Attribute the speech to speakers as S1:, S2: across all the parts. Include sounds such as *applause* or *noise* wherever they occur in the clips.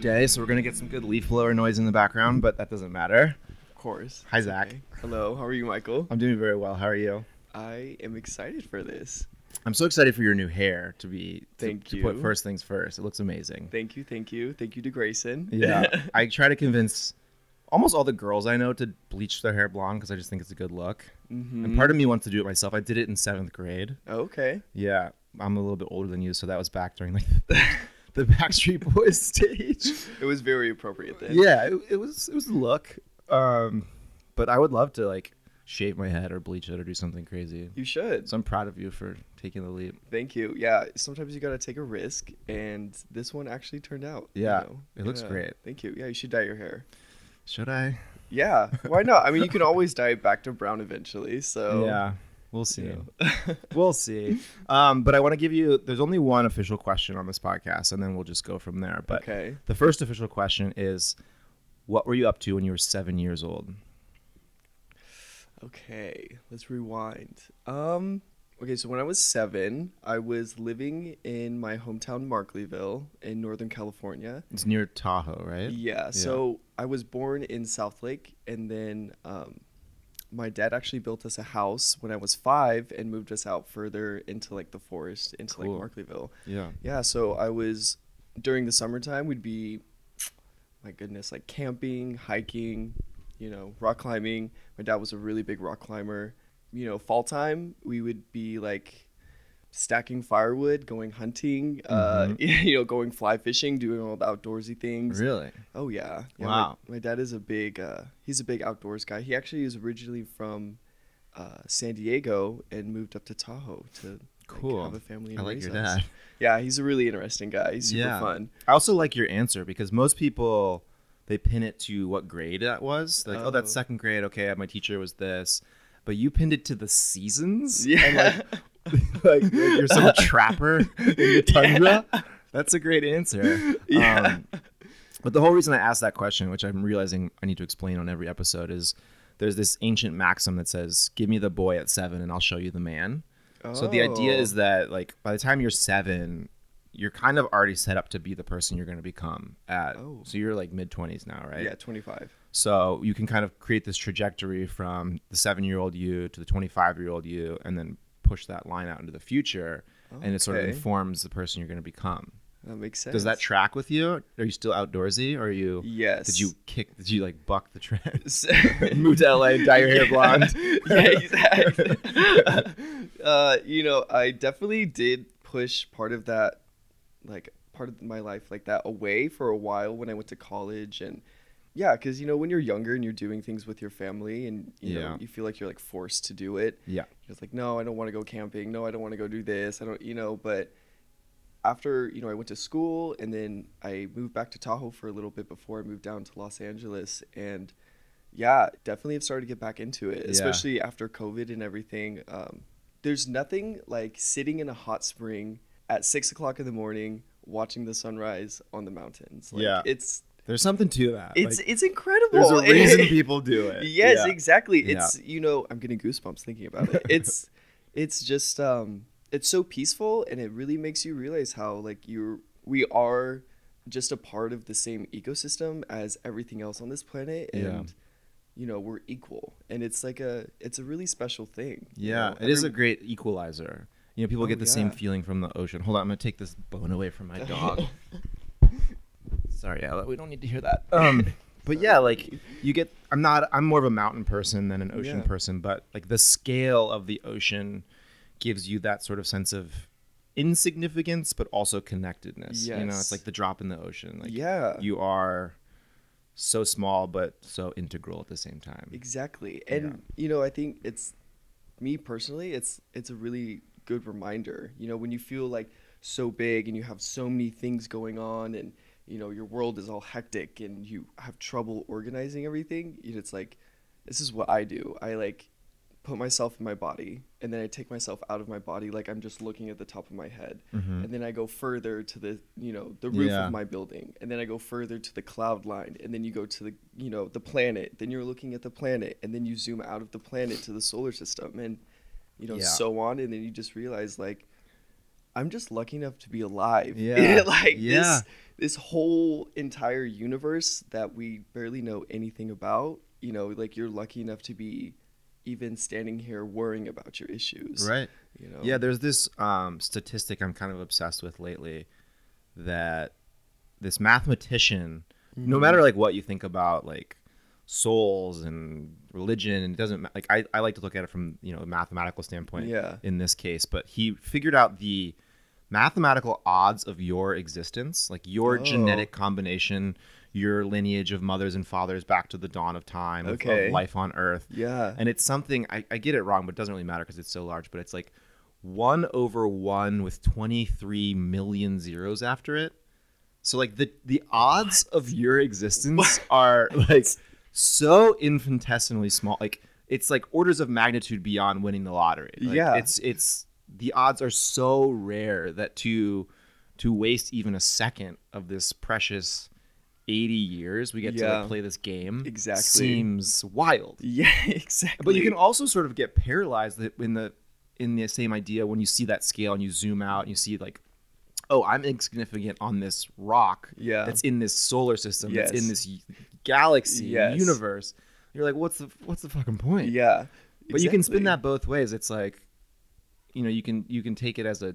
S1: day, so we're gonna get some good leaf blower noise in the background, but that doesn't matter.
S2: Of course.
S1: Hi, Zach.
S2: Okay. Hello. How are you, Michael?
S1: I'm doing very well. How are you?
S2: I am excited for this.
S1: I'm so excited for your new hair to be. To,
S2: Thank
S1: to put
S2: you.
S1: first things first. It looks amazing.
S2: Thank you. Thank you. Thank you to Grayson.
S1: Yeah, *laughs* I try to convince almost all the girls I know to bleach their hair blonde because I just think it's a good look.
S2: Mhm.
S1: And part of me wants to do it myself. I did it in seventh grade.
S2: Okay.
S1: Yeah, I'm a little bit older than you, so that was back during like *laughs* the Backstreet Boys *laughs* stage.
S2: It was very appropriate then.
S1: Yeah, it, it was it was a look. Um, but I would love to like shave my head or bleach it or do something crazy.
S2: You should.
S1: So I'm proud of you for taking the leap.
S2: Thank you. Yeah. Sometimes you gotta take a risk, and this one actually turned out. you
S1: Yeah,
S2: know?
S1: it looks
S2: Yeah.
S1: great.
S2: Thank you. Yeah. You should dye your hair.
S1: Should I?
S2: Yeah. Why not? I mean, you can always dye it back to brown eventually. So. *laughs*
S1: yeah, we'll see. *laughs* We'll see. Um, but I want to give you. There's only one official question on this podcast, and then we'll just go from there. But
S2: okay.
S1: the first official question is, what were you up to when you were seven years old?
S2: Okay, let's rewind. Um, okay, so when I was seven, I was living in my hometown, Markleeville, in Northern California.
S1: It's near Tahoe, right?
S2: Yeah, so I was born in South Lake, and then um, my dad actually built us a house when I was five and moved us out further into like the forest, into
S1: Cool.
S2: like Markleeville.
S1: Yeah.
S2: Yeah, so I was during the summertime we'd be my goodness, like camping, hiking, you know, rock climbing. My dad was a really big rock climber. You know, fall time we would be like stacking firewood, going hunting, uh, *laughs* you know, going fly fishing, doing all the outdoorsy things.
S1: Really?
S2: Oh yeah. yeah
S1: Wow.
S2: My, my dad is a big uh, he's a big outdoors guy. He actually is originally from uh, San Diego and moved up to Tahoe to like, have a family.
S1: I like your
S2: us.
S1: dad. *laughs*
S2: Yeah, he's a really interesting guy. He's super
S1: Yeah.
S2: fun.
S1: I also like your answer because most people they pin it to what grade that was. Like, oh, that's
S2: Oh.
S1: second grade. Okay, my teacher was this, but you pinned it to the seasons. *laughs*
S2: Yeah.
S1: and, like, like, *laughs* like you're some *laughs* trapper in *laughs* the tundra. That's a great answer.
S2: Yeah.
S1: Um, but the whole reason I asked that question, which I'm realizing I need to explain on every episode, is there's this ancient maxim that says, "Give me the boy at seven, and I'll show you the man." So the idea
S2: Oh.
S1: is that like by the time you're seven, you're kind of already set up to be the person you're going to become at.
S2: Oh.
S1: So you're like mid twenties now, right?
S2: Yeah, 25.
S1: So you can kind of create this trajectory from the seven year old you to the 25 year old you, and then push that line out into the future, and it sort of informs the person you're going to become.
S2: That makes sense.
S1: Does that track with you? Are you still outdoorsy, or are you?
S2: Yes.
S1: Did you kick? Did you like buck the trend? *laughs* *laughs* Move to LA, dye your hair *laughs* blonde.
S2: yeah, exactly. uh, you know, I definitely did push part of that, like part of my life like that away for a while when I went to college and yeah, because you know when you're younger and you're doing things with your family and you
S1: Yeah.
S2: know you feel like you're like forced to do it.
S1: Yeah.
S2: You're like, no, I don't want to go camping. No, I don't want to go do this. I don't, you know. But after you know, I went to school and then I moved back to Tahoe for a little bit before I moved down to Los Angeles. And yeah, definitely have started to get back into it,
S1: Yeah.
S2: especially after COVID and everything. Um, there's nothing like sitting in a hot spring at six o'clock in the morning watching the sunrise on the mountains. Like,
S1: Yeah.
S2: it's
S1: There's something to that.
S2: it's
S1: Like,
S2: it's incredible.
S1: there's a reason *laughs* people do it.
S2: Yes,
S1: Yeah.
S2: exactly.
S1: Yeah.
S2: It's you know, I'm getting goosebumps thinking about it. *laughs* It's it's just um it's so peaceful and it really makes you realize how like you're we are just a part of the same ecosystem as everything else on this planet and
S1: Yeah.
S2: you know, we're equal. And it's like a it's a really special thing. you
S1: Yeah,
S2: know?
S1: it is a great equalizer. You know, people
S2: Oh,
S1: get the same feeling from the ocean. Hold on, I'm gonna take this bone away from my *laughs* dog. Sorry, Ella, we don't need to hear that. *laughs* Um, but yeah, like you get. I'm not. I'm more of a mountain person than an ocean
S2: Yeah.
S1: person. But like the scale of the ocean gives you that sort of sense of insignificance, but also connectedness. You know, it's like the drop in the ocean. Like
S2: yeah.
S1: you are so small, but so integral at the same time.
S2: Exactly. And you know, I think it's me personally, it's it's a really good reminder. You know, when you feel like so big and you have so many things going on and you know, your world is all hectic and you have trouble organizing everything, it's like this is what I do. I like put myself in my body and then I take myself out of my body like I'm just looking at the top of my head.
S1: Mhm.
S2: And then I go further to the, you know, the roof
S1: Yeah.
S2: of my building. And then I go further to the cloud line and then you go to the, you know, the planet. Then you're looking at the planet and then you zoom out of the planet to the solar system and you know,
S1: Yeah.
S2: so on and then you just realize like I'm just lucky enough to be alive.
S1: Yeah. *laughs*
S2: like
S1: Yeah.
S2: this this whole entire universe that we barely know anything about. You know, like you're lucky enough to be even standing here worrying about your issues.
S1: Right.
S2: You know.
S1: Yeah, there's this um, statistic I'm kind of obsessed with lately that this mathematician, no
S2: Mhm.
S1: matter like what you think about like souls and religion, and it doesn't like I, I like to look at it from you know a mathematical standpoint.
S2: Yeah.
S1: In this case, but he figured out the mathematical odds of your existence, like your
S2: Oh.
S1: genetic combination, your lineage of mothers and fathers back to the dawn of time
S2: Okay.
S1: of life on Earth
S2: Yeah.
S1: and it's something I, I get it wrong, but it doesn't really matter because it's so large. But it's like one over one with 23 million zeros after it. So like the the odds of your existence *laughs* are like so infinitesimally small. Like it's like orders of magnitude beyond winning the lottery. Like,
S2: Yeah.
S1: it's it's the odds are so rare that to to waste even a second of this precious 80 years we get to like play this game
S2: Exactly.
S1: seems wild *laughs*
S2: yeah. Exactly.
S1: but you can also sort of get paralyzed in the in the same idea when you see that scale and you zoom out and you see like oh i'm insignificant on this rock
S2: Yeah.
S1: that's in this solar system that's
S2: Yes.
S1: in this galaxy
S2: Yes.
S1: universe you're like what's the what's the fucking point
S2: Yeah.
S1: but you can spin that both ways it's like you know you can you can take it as a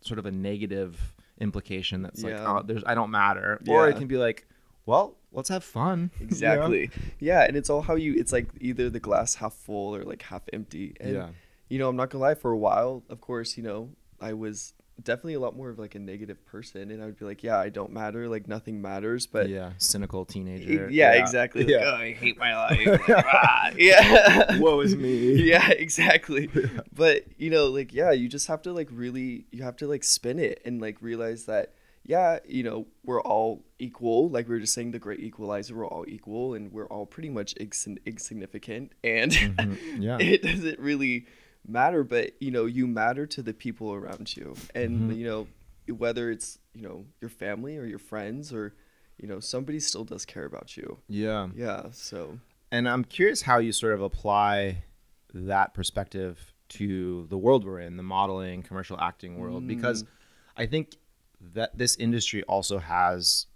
S1: sort of a negative implication that's like oh there's i don't matter or it can be like well let's have fun *laughs* you know?
S2: Exactly. Yeah, and it's all how you. It's like either the glass half full or like half empty. And
S1: Yeah.
S2: you know, I'm not gonna lie. For a while, of course, you know, I was definitely a lot more of like a negative person, and I would be like, yeah, I don't matter. Like nothing matters. But
S1: yeah cynical teenager
S2: yeah, exactly. Like,
S1: Yeah.
S2: oh, I hate my life. *laughs* Ah, yeah. *laughs*
S1: Woe is me. *laughs*
S2: yeah, exactly. But you know, like, yeah, you just have to like really, you have to like spin it and like realize that, yeah, you know, we're all equal. Like we were just saying, the great equalizer, we're all equal, and we're all pretty much insign- insignificant, and
S1: Mhm, yeah.
S2: it doesn't really matter. But you know, you matter to the people around you, and
S1: Mhm.
S2: you know, whether it's you know your family or your friends or you know somebody still does care about you.
S1: Yeah.
S2: Yeah. So
S1: And I'm curious how you sort of apply that perspective to the world we're in, the modeling, commercial acting world, because
S2: Mm.
S1: I think that this industry also has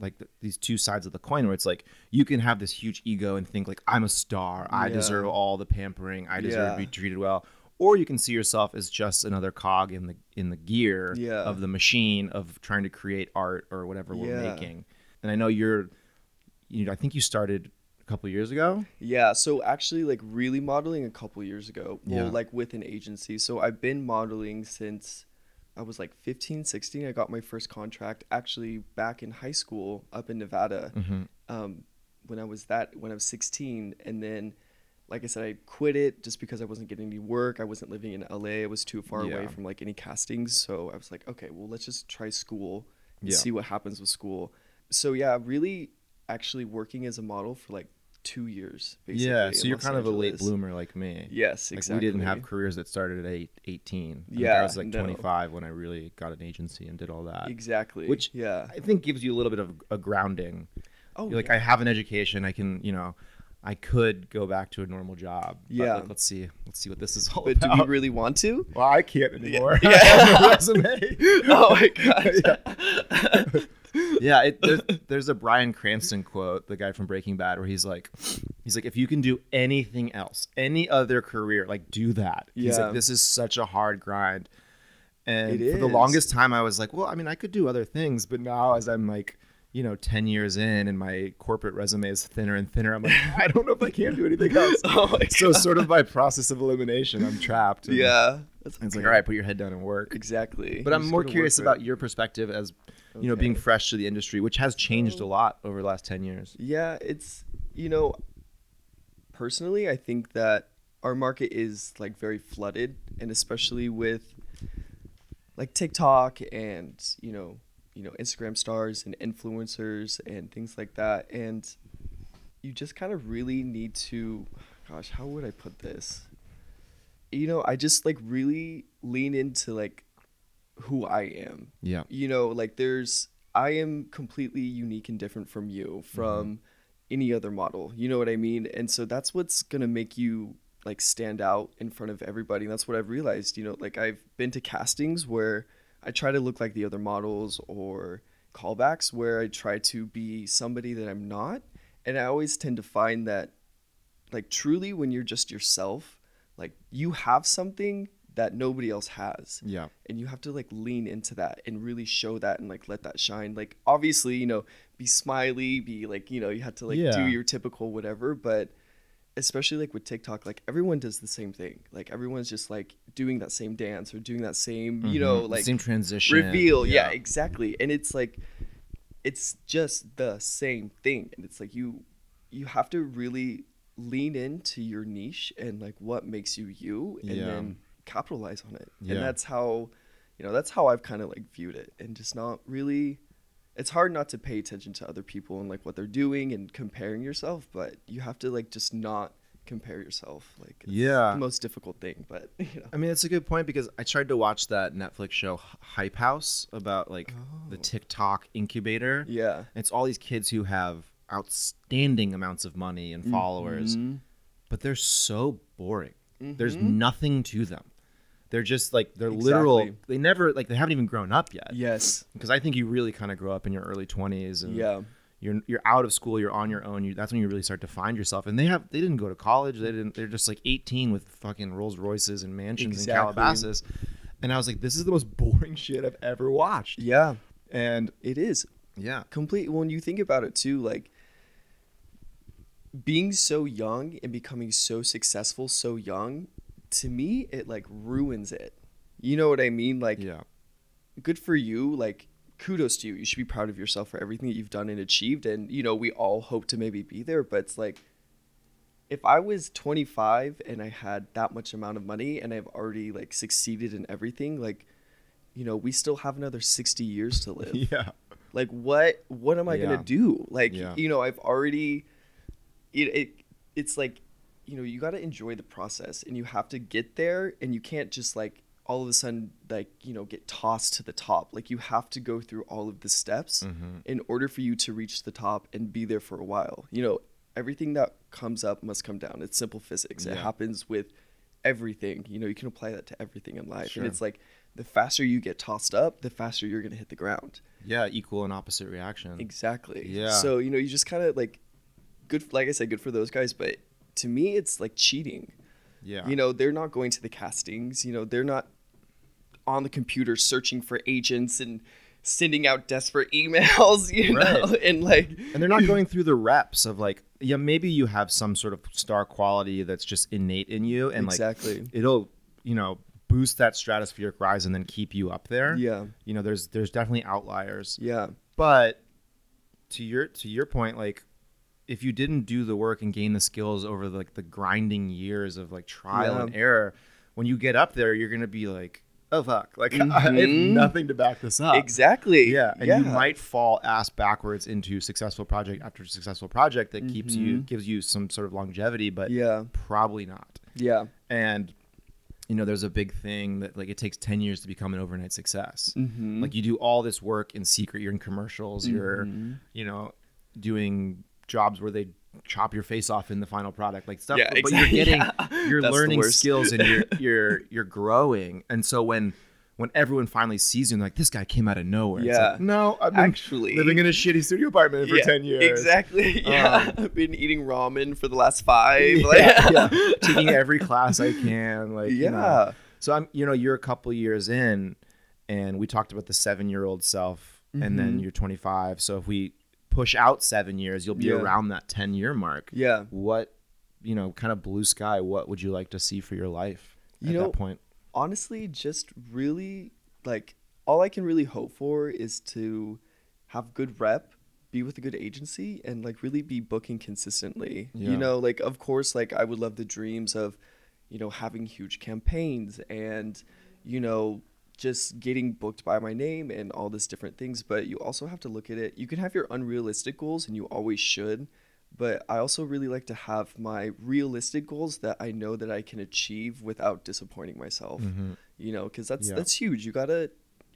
S1: like th- these two sides of the coin where it's like you can have this huge ego and think like I'm a star, I
S2: Yeah.
S1: deserve all the pampering, I deserve to be treated well. Or you can see yourself as just another cog in the in the gear
S2: Yeah.
S1: of the machine of trying to create art or whatever we're
S2: Yeah.
S1: making. And I know you're you know, I think you started a couple years ago.
S2: Yeah, so actually like really modeling a couple years ago. Well,
S1: Yeah.
S2: like with an agency. So I've been modeling since I was like 15, 16. I got my first contract actually back in high school up in Nevada.
S1: Mm-hmm.
S2: Um, when I was that when I was 16 and then like I said I quit it just because I wasn't getting any work. I wasn't living in LA. I was too far away from like any castings. So I was like, okay, well, let's just try school and
S1: Yeah.
S2: see what happens with school. So yeah, really actually working as a model for like 2 years basically.
S1: Yeah, so you're
S2: Los
S1: kind of a late bloomer like me.
S2: Yes,
S1: Like
S2: exactly.
S1: we didn't have careers that started at eight, 18. I think I was like
S2: no.
S1: 25 when I really got an agency and did all that.
S2: Exactly.
S1: Which
S2: yeah.
S1: I think gives you a little bit of a grounding.
S2: Oh,
S1: You're like,
S2: yeah.
S1: I have an education. I can, you know, I could go back to a normal job. but,
S2: Yeah.
S1: like, let's see. Let's see what this is all about.
S2: but do
S1: about.
S2: we really want to?
S1: well, I can't anymore. *laughs*
S2: Yeah.
S1: I have resume.
S2: oh my *laughs* god. *laughs*
S1: yeah, it, there's, there's a Bryan Cranston quote, the guy from Breaking Bad, where he's like, he's like, if you can do anything else, any other career, like do that. He's
S2: Yeah.
S1: like, this is such a hard grind. And
S2: It
S1: for the longest time, I was like, well, I mean, I could do other things, but now as I'm like, you know, 10 years in and my corporate resume is thinner and thinner, I'm like, I don't know if I can do anything *laughs*
S2: oh else. oh *laughs*
S1: so sort of by process of elimination, I'm trapped.
S2: Yeah. That's
S1: It's like, all right, put your head down and work.
S2: Exactly.
S1: But
S2: You
S1: I'm more curious about
S2: it.
S1: your perspective as you know being fresh to the industry, which has changed a oh. lot over the last ten years.
S2: Yeah, it's you know, personally, I think that our market is like very flooded, and especially with like TikTok and you know, you know, Instagram stars and influencers and things like that, and you just kind of really need to, gosh, how would I put this? You know, I just like really lean into like who I am.
S1: Yeah,
S2: you know like there's i am completely unique and different from you mm-hmm. from any other model. You know what i mean? And so that's what's gonna make you like stand out in front of everybody. And that's what i've realized you know like i've been to castings where i try to look like the other models or callbacks where I try to be somebody that I'm not. And I always tend to find that, like, truly, when you're just yourself, like, you have something that nobody else has.
S1: Yeah.
S2: And you have to, like, lean into that and really show that and, like, let that shine. Like, obviously, you know, be smiley, be like, you know, you have to, like, do your typical whatever. But especially, like, with TikTok, like, everyone does the same thing. Like, everyone's just, like, doing that same dance or doing that same, you know,
S1: Mhm.
S2: like,
S1: same transition.
S2: reveal yeah. exactly and it's like it's just the same thing and it's like you you have to really lean into your niche and like what makes you you and
S1: Yeah.
S2: then capitalize on it
S1: Yeah.
S2: and that's how you know that's how i've kind of like viewed it and just not really it's hard not to pay attention to other people and like what they're doing and comparing yourself but you have to like just not compare yourself like it's
S1: Yeah.
S2: the most difficult thing but *laughs* you know
S1: I mean, it's a good point because I tried to watch that Netflix show Hype House about like the
S2: Oh.
S1: TikTok incubator.
S2: yeah
S1: It's all these kids who have outstanding amounts of money and followers,
S2: Mhm.
S1: but they're so boring. There's
S2: Mhm.
S1: nothing to them. They're just like they're literal. They never like they haven't even grown up yet.
S2: yes
S1: Because I think you really kind of grow up in your early 20s and
S2: yeah
S1: you're you're out of school, you're on your own. You, that's when you really start to find yourself. And they have they didn't go to college. They didn't. They're just like 18 with fucking Rolls Royces and mansions
S2: Exactly.
S1: in Calabasas. And I was like, this is the most *laughs* boring shit I've ever watched.
S2: Yeah,
S1: And
S2: it is
S1: yeah,
S2: complete. When you think about it too, like being so young and becoming so successful so young, to me, it like ruins it. You know what I mean? Like,
S1: yeah,
S2: good for you. Like, kudos to you. You should be proud of yourself for everything that you've done and achieved. And, you know, we all hope to maybe be there, but it's like, if I was 25 and I had that much amount of money and I've already like succeeded in everything, like, you know, we still have another 60 years to *laughs* live.
S1: yeah,
S2: like what what am i
S1: Yeah.
S2: gonna do like
S1: Yeah.
S2: you know i've already it, it it's like you know you got to enjoy the process and you have to get there and you can't just like all of a sudden like you know get tossed to the top like you have to go through all of the steps
S1: Mhm.
S2: in order for you to reach the top and be there for a while you know everything that comes up must come down it's simple physics it happens with everything you know you can apply that to everything in life
S1: Sure.
S2: and it's like the faster you get tossed up the faster you're going to hit the ground
S1: yeah. Equal and opposite reaction.
S2: Exactly.
S1: Yeah.
S2: So you know, you just kind of like, good. Like I said, good for those guys. But to me, it's like cheating.
S1: Yeah,
S2: You know, they're not going to the castings. You know, they're not on the computer searching for agents and sending out desperate *laughs* emails. You know, *laughs* and like,
S1: and they're not *laughs* going through the reps of like, yeah, maybe you have some sort of star quality that's just innate in you, and like
S2: exactly.
S1: it'll you know boost that stratospheric rise and then keep you up there.
S2: Yeah.
S1: You know, there's there's definitely outliers.
S2: Yeah.
S1: But to your to your point, like if you didn't do the work and gain the skills over like the grinding years of like trial
S2: Yeah.
S1: and error, when you get up there, you're gonna be like, oh fuck, like *laughs* I have
S2: Mhm.
S1: nothing to back this up.
S2: Exactly.
S1: Yeah, and
S2: yeah.
S1: you might fall ass backwards into successful project after successful project that keeps you
S2: Mhm.
S1: gives you some sort of longevity, but
S2: Yeah.
S1: probably not.
S2: Yeah.
S1: And you know, there's a big thing that like it takes ten years to become an overnight success.
S2: Mm-hmm.
S1: Like you do all this work in secret. You're in commercials. You're
S2: Mhm.
S1: you know doing jobs where they chop your face off in the final product, like stuff.
S2: Yeah,
S1: but
S2: exactly.
S1: you're *laughs* getting
S2: Yeah.
S1: you're
S2: That's
S1: learning skills and you're *laughs* you're you're growing. And so when when everyone finally sees you, and like this guy came out of nowhere. It's
S2: Yeah.
S1: like, no, I've been
S2: Actually,
S1: living in a shitty studio apartment for
S2: Yeah,
S1: ten years.
S2: Exactly. *laughs* Yeah. I've been eating ramen for the last five.
S1: Yeah,
S2: Like-
S1: yeah. Taking every class I can. Like you know.
S2: yeah.
S1: So I'm, you know, you're a couple years in, and we talked about the seven-year-old self, and then
S2: Mhm.
S1: you're 25. So if we push out seven years, you'll be
S2: Yeah.
S1: around that 10-year mark.
S2: Yeah.
S1: What, you know, kind of blue sky? What would you like to see for your life
S2: You
S1: at
S2: know,
S1: that point?
S2: honestly just really like all I can really hope for is to have good rep, be with a good agency and like really be booking consistently.
S1: Yeah.
S2: You know, like of course like I would love the dreams of you know having huge campaigns and you know just getting booked by my name and all this different things, but you also have to look at it. You can have your unrealistic goals and you always should, but I also really like to have my realistic goals that I know that I can achieve without disappointing myself.
S1: Mhm.
S2: You know, because that's
S1: Yeah.
S2: that's huge. You gotta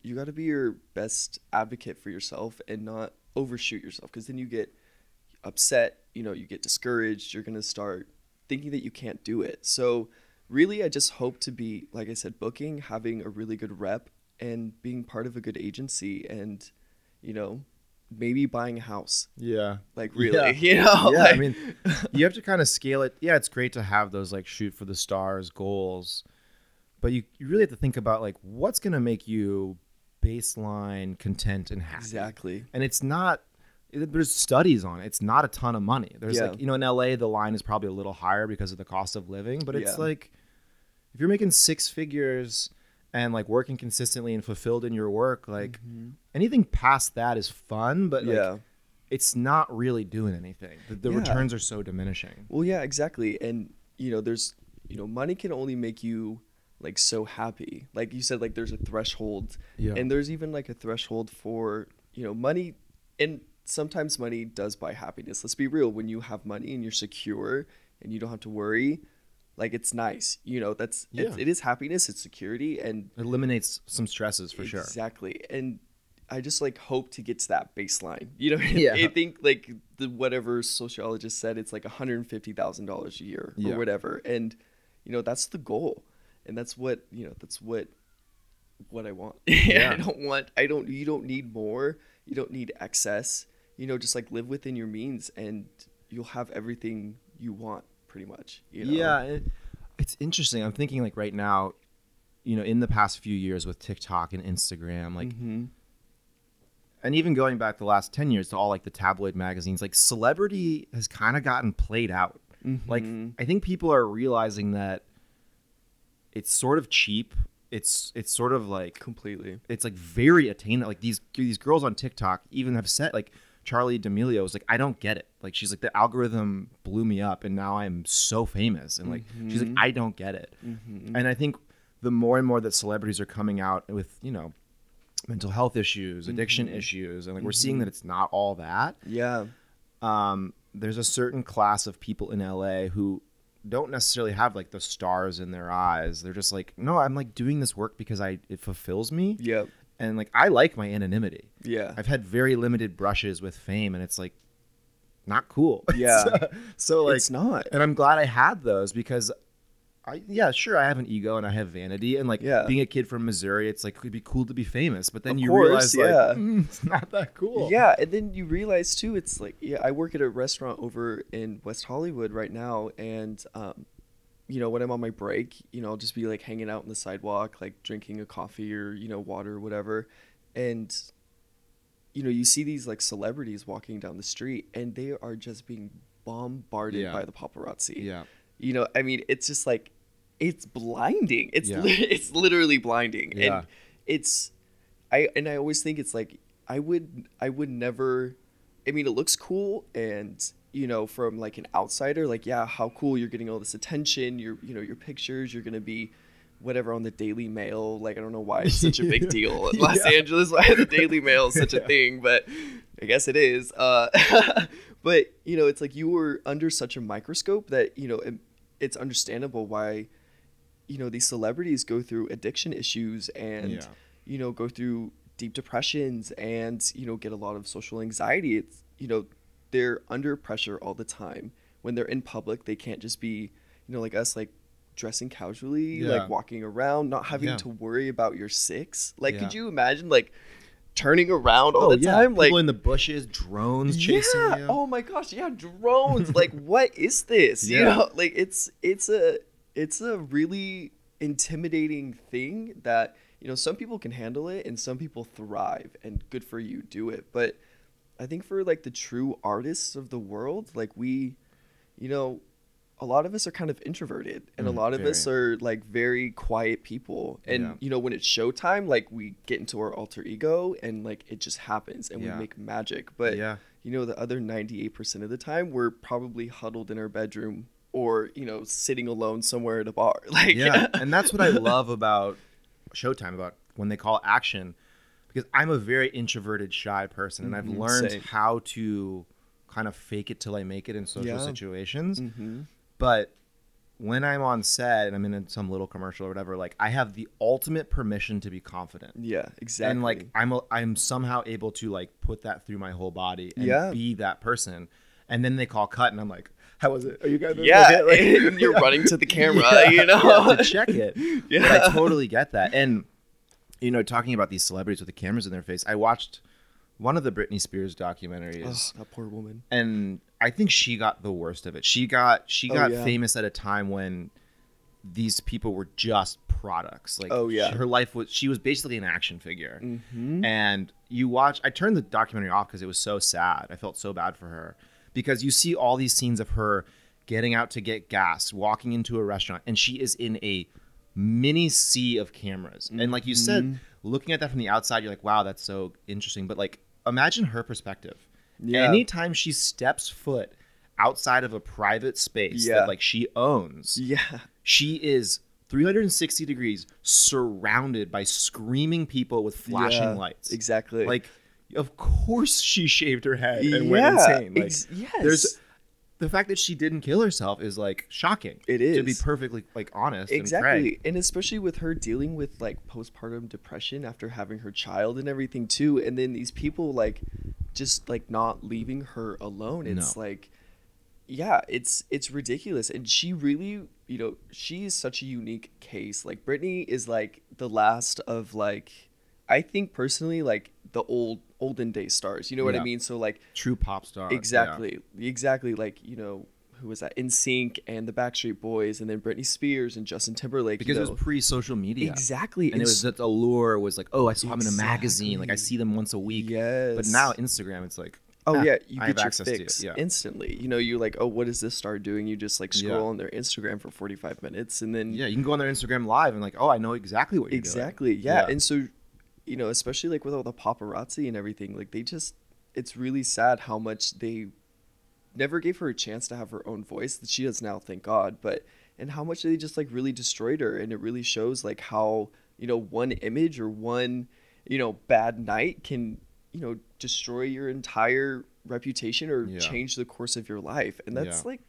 S2: you gotta be your best advocate for yourself and not overshoot yourself, because then you get upset. You know, you get discouraged. You're gonna start thinking that you can't do it. So really, I just hope to be, like I said, booking, having a really good rep, and being part of a good agency, and you know, maybe buying a house.
S1: Yeah.
S2: Like really,
S1: Yeah. *laughs*
S2: you know?
S1: yeah,
S2: like-
S1: I mean, you have to kind of scale it. Yeah, it's great to have those like shoot for the stars goals, but you, you really have to think about like what's going to make you baseline content and happy.
S2: exactly.
S1: And it's not. There's studies on it. It's not a ton of money. There's
S2: Yeah.
S1: like you know in LA the line is probably a little higher because of the cost of living, but it's
S2: Yeah.
S1: like if you're making six figures and like working consistently and fulfilled in your work, like anything past that is fun, but like,
S2: Mm-hmm. yeah.
S1: it's not really doing anything. The, the
S2: Yeah.
S1: returns are so diminishing.
S2: Well, yeah, exactly. And you know, there's you know, money can only make you like so happy. Like you said, like there's a threshold,
S1: Yeah.
S2: and there's even like a threshold for you know money, and sometimes money does buy happiness. Let's be real. When you have money and you're secure and you don't have to worry, like it's nice. You know, that's
S1: Yeah.
S2: it is happiness. It's security, and
S1: It eliminates some stresses for sure.
S2: Exactly. And I just like hope to get to that baseline. You know, *laughs*
S1: Yeah.
S2: I think like the whatever sociologist said, it's like $150,000 a year
S1: Yeah.
S2: or whatever. And, you know, that's the goal. And that's what, you know, that's what, what I want. *laughs*
S1: Yeah.
S2: I don't want, I don't, you don't need more. You don't need excess. You know, just like live within your means and you'll have everything you want pretty much. You know?
S1: Yeah, it, it's interesting. I'm thinking like right now, you know, in the past few years with TikTok and Instagram, like,
S2: Mhm.
S1: and even going back the last ten years to all like the tabloid magazines, like celebrity has kind of gotten played out. Like,
S2: Mhm.
S1: I think people are realizing that it's sort of cheap. It's it's sort of like
S2: Completely.
S1: it's like very attainable. Like these these girls on TikTok even have said like Charli D'Amelio was like, I don't get it. Like she's like the algorithm blew me up and now I'm so famous. And like she's like, mm-hmm. I don't get it. Mm-hmm. And I think the more and more that celebrities are coming out with, you know, mental health issues, addiction mm-hmm. issues, and like we're seeing that it's not all that.
S2: Yeah.
S1: Um, there's a certain class of people in LA who don't necessarily have like the stars in their eyes. They're just like, no, I'm like doing this work because I it fulfills me
S2: Yep.
S1: And like I like my anonymity.
S2: Yeah.
S1: I've had very limited brushes with fame, and it's like not cool. *laughs*
S2: Yeah.
S1: so, so, like,
S2: it's not.
S1: and I'm glad I had those because I yeah sure I have an ego and I have vanity and like
S2: Yeah.
S1: being a kid from Missouri, it's like it'd be cool to be famous, but then
S2: Of
S1: you
S2: course,
S1: realize
S2: yeah.
S1: like *laughs* "Mm, it's not that cool.
S2: Yeah, and then you realize too, it's like yeah, I work at a restaurant over in West Hollywood right now, and um, you know when I'm on my break, you know I'll just be like hanging out on the sidewalk, like drinking a coffee or you know water or whatever, and you know you see these like celebrities walking down the street, and they are just being bombarded
S1: Yeah.
S2: by the paparazzi.
S1: yeah,
S2: You know, I mean, it's just like it's blinding. It's
S1: Yeah.
S2: li- *laughs* it's literally blinding.
S1: Yeah.
S2: And it's I and I always think it's like I would I would never I mean, it looks cool and you know, from like an outsider, like yeah, how cool you're getting all this attention, your you know, your pictures, you're going to be whatever on the Daily Mail. Like I don't know why it's such a big *laughs* deal in Los
S1: Yeah.
S2: Angeles why the Daily Mail is such a
S1: Yeah.
S2: thing, but I guess it is. Uh, *laughs* but you know, it's like you were under such a microscope that you know it, it's understandable why you know these celebrities go through addiction issues and
S1: Yeah.
S2: you know go through deep depressions and you know get a lot of social anxiety. It's you know they're under pressure all the time. When they're in public, they can't just be you know like us like dressing casually,
S1: Yeah.
S2: like walking around, not having
S1: Yeah.
S2: to worry about your six. Like, could you imagine like turning around all
S1: oh
S2: the
S1: yeah,
S2: time? Like
S1: people in the bushes, drones chasing
S2: yeah.
S1: you.
S2: Oh my gosh, yeah, drones. *laughs* like what is this? You
S1: Yeah.
S2: know, like it's it's a it's a really intimidating thing that, you know, some people can handle it and some people thrive and good for you do it. But I think for like the true artists of the world, like we, you know, a lot of us are kind of introverted and a
S1: Mm,
S2: lot of us are like very quiet people. And
S1: Yeah.
S2: you know, when it's showtime, like we get into our alter ego and like it just happens and
S1: Yeah.
S2: we make magic. But
S1: yeah,
S2: you know, the other 98% of the time, we're probably huddled in our bedroom or, you know, sitting alone somewhere at a bar. *laughs* Like,
S1: yeah, and that's what I love about Showtime about when they call action, because I'm a very introverted, shy person, and I've
S2: Mhm,
S1: learned
S2: same.
S1: how to kind of fake it till I make it in social
S2: Yeah.
S1: situations.
S2: hmm
S1: But when I'm on set and I'm in some little commercial or whatever, like I have the ultimate permission to be confident.
S2: Yeah, exactly.
S1: And like I'm a, I'm somehow able to like put that through my whole body and
S2: Yeah.
S1: be that person. And then they call cut and I'm like, how was it? Are you guys
S2: yeah,
S1: okay?" *laughs* Like- *laughs*
S2: you're running to the camera, *laughs*
S1: Yeah,
S2: you know?
S1: to check it.
S2: Yeah.
S1: But I totally get that. And you know, talking about these celebrities with the cameras in their face, I watched one of the Britney Spears documentaries,
S2: Oh, that poor woman.
S1: and I think she got the worst of it. She got she
S2: Oh,
S1: got
S2: yeah.
S1: famous at a time when these people were just products. Like,
S2: Oh, yeah.
S1: she- her life was she was basically an action figure.
S2: Mm-hmm.
S1: And you watch. I turned the documentary off because it was so sad. I felt so bad for her because you see all these scenes of her getting out to get gas, walking into a restaurant, and she is in a mini sea of cameras. And like you
S2: Mm-hmm.
S1: said, looking at that from the outside, you're like, wow, that's so interesting. But like, imagine her perspective.
S2: Yeah.
S1: Anytime she steps foot outside of a private space
S2: Yeah.
S1: that like she owns,
S2: Yeah.
S1: she is 360 degrees surrounded by screaming people with flashing
S2: Yeah,
S1: lights.
S2: Exactly.
S1: Like, of course she shaved her head and went insane. Like,
S2: ex- yes.
S1: there's the fact that she didn't kill herself is like shocking.
S2: It is
S1: to be perfectly like honest.
S2: exactly
S1: frank.
S2: and especially with her dealing with like postpartum depression after having her child and everything too and then these people like just like not leaving her alone it's
S1: No.
S2: like yeah it's it's ridiculous and she really you know she is such a unique case like Britney is like the last of like I think personally like the old olden day stars you know what I mean so like
S1: True pop star. yeah.
S2: Exactly. Exactly. Like, you know, who was that? NSYNC and the Backstreet Boys and then Britney Spears and Justin Timberlake.
S1: Because
S2: you
S1: it was pre-social media.
S2: Exactly.
S1: And it was that allure was like, oh, I saw him in a magazine. Like I see them once a week.
S2: Yes.
S1: But now Instagram, it's like,
S2: Oh
S1: ah,
S2: yeah, you
S1: I
S2: get your
S1: access
S2: fix.
S1: Yeah.
S2: instantly. You know, you're like, oh, what is this star doing? You just like scroll
S1: Yeah.
S2: on their Instagram for 45 minutes, and then
S1: yeah, you can go on their Instagram live and like, oh, I know exactly what you're
S2: exactly,
S1: doing.
S2: yeah. And so, you know, especially like with all the paparazzi and everything, like they just, it's really sad how much they never gave her a chance to have her own voice that she does now, thank God. But and how much they just like really destroyed her, and it really shows like how you know one image or one you know bad night can you know destroy your entire reputation or
S1: Yeah.
S2: change the course of your life, and that's
S1: Yeah.
S2: like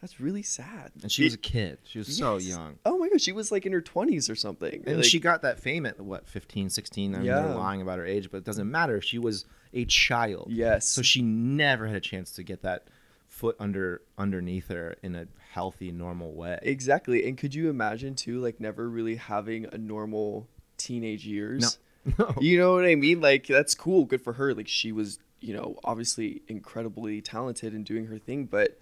S2: that's really sad.
S1: And she was a kid. She was so young.
S2: Oh my gosh, she was like in her 20s or something.
S1: And
S2: like,
S1: she got that fame at what, 15, 16? I mean, they're
S2: Yeah.
S1: lying about her age, but it doesn't matter. She was a child.
S2: Yes.
S1: So she never had a chance to get that foot under underneath her in a healthy, normal way.
S2: Exactly. And could you imagine too, like never really having a normal teenage years?
S1: No. *laughs*
S2: You know what I mean? Like that's cool, good for her. Like she was, you know, obviously incredibly talented and doing her thing, but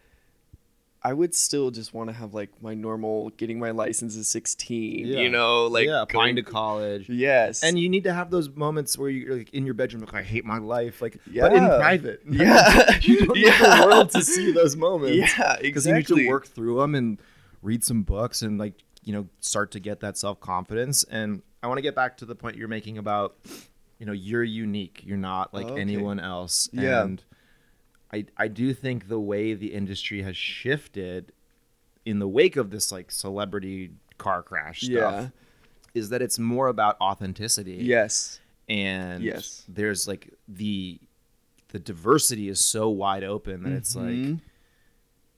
S2: I would still just want to have like my normal getting my license at 16,
S1: Yeah.
S2: you know, like
S1: yeah, applying to college.
S2: Yes.
S1: And you need to have those moments where you're like in your bedroom, like I hate my life, like but in private. *laughs*
S2: Yeah. *laughs*
S1: you don't need
S2: Yeah.
S1: the world to see those moments.
S2: Yeah, exactly.
S1: because you need to work through them and read some books and like you know start to get that self confidence. And I want to get back to the point you're making about you know you're unique. You're not like oh,
S2: Okay.
S1: anyone else.
S2: Yeah.
S1: And I I do think the way the industry has shifted in the wake of this like celebrity car crash stuff
S2: Yeah.
S1: is that it's more about authenticity
S2: Yes.
S1: and
S2: Yes.
S1: there's like the the diversity is so wide open that it's like
S2: Mhm.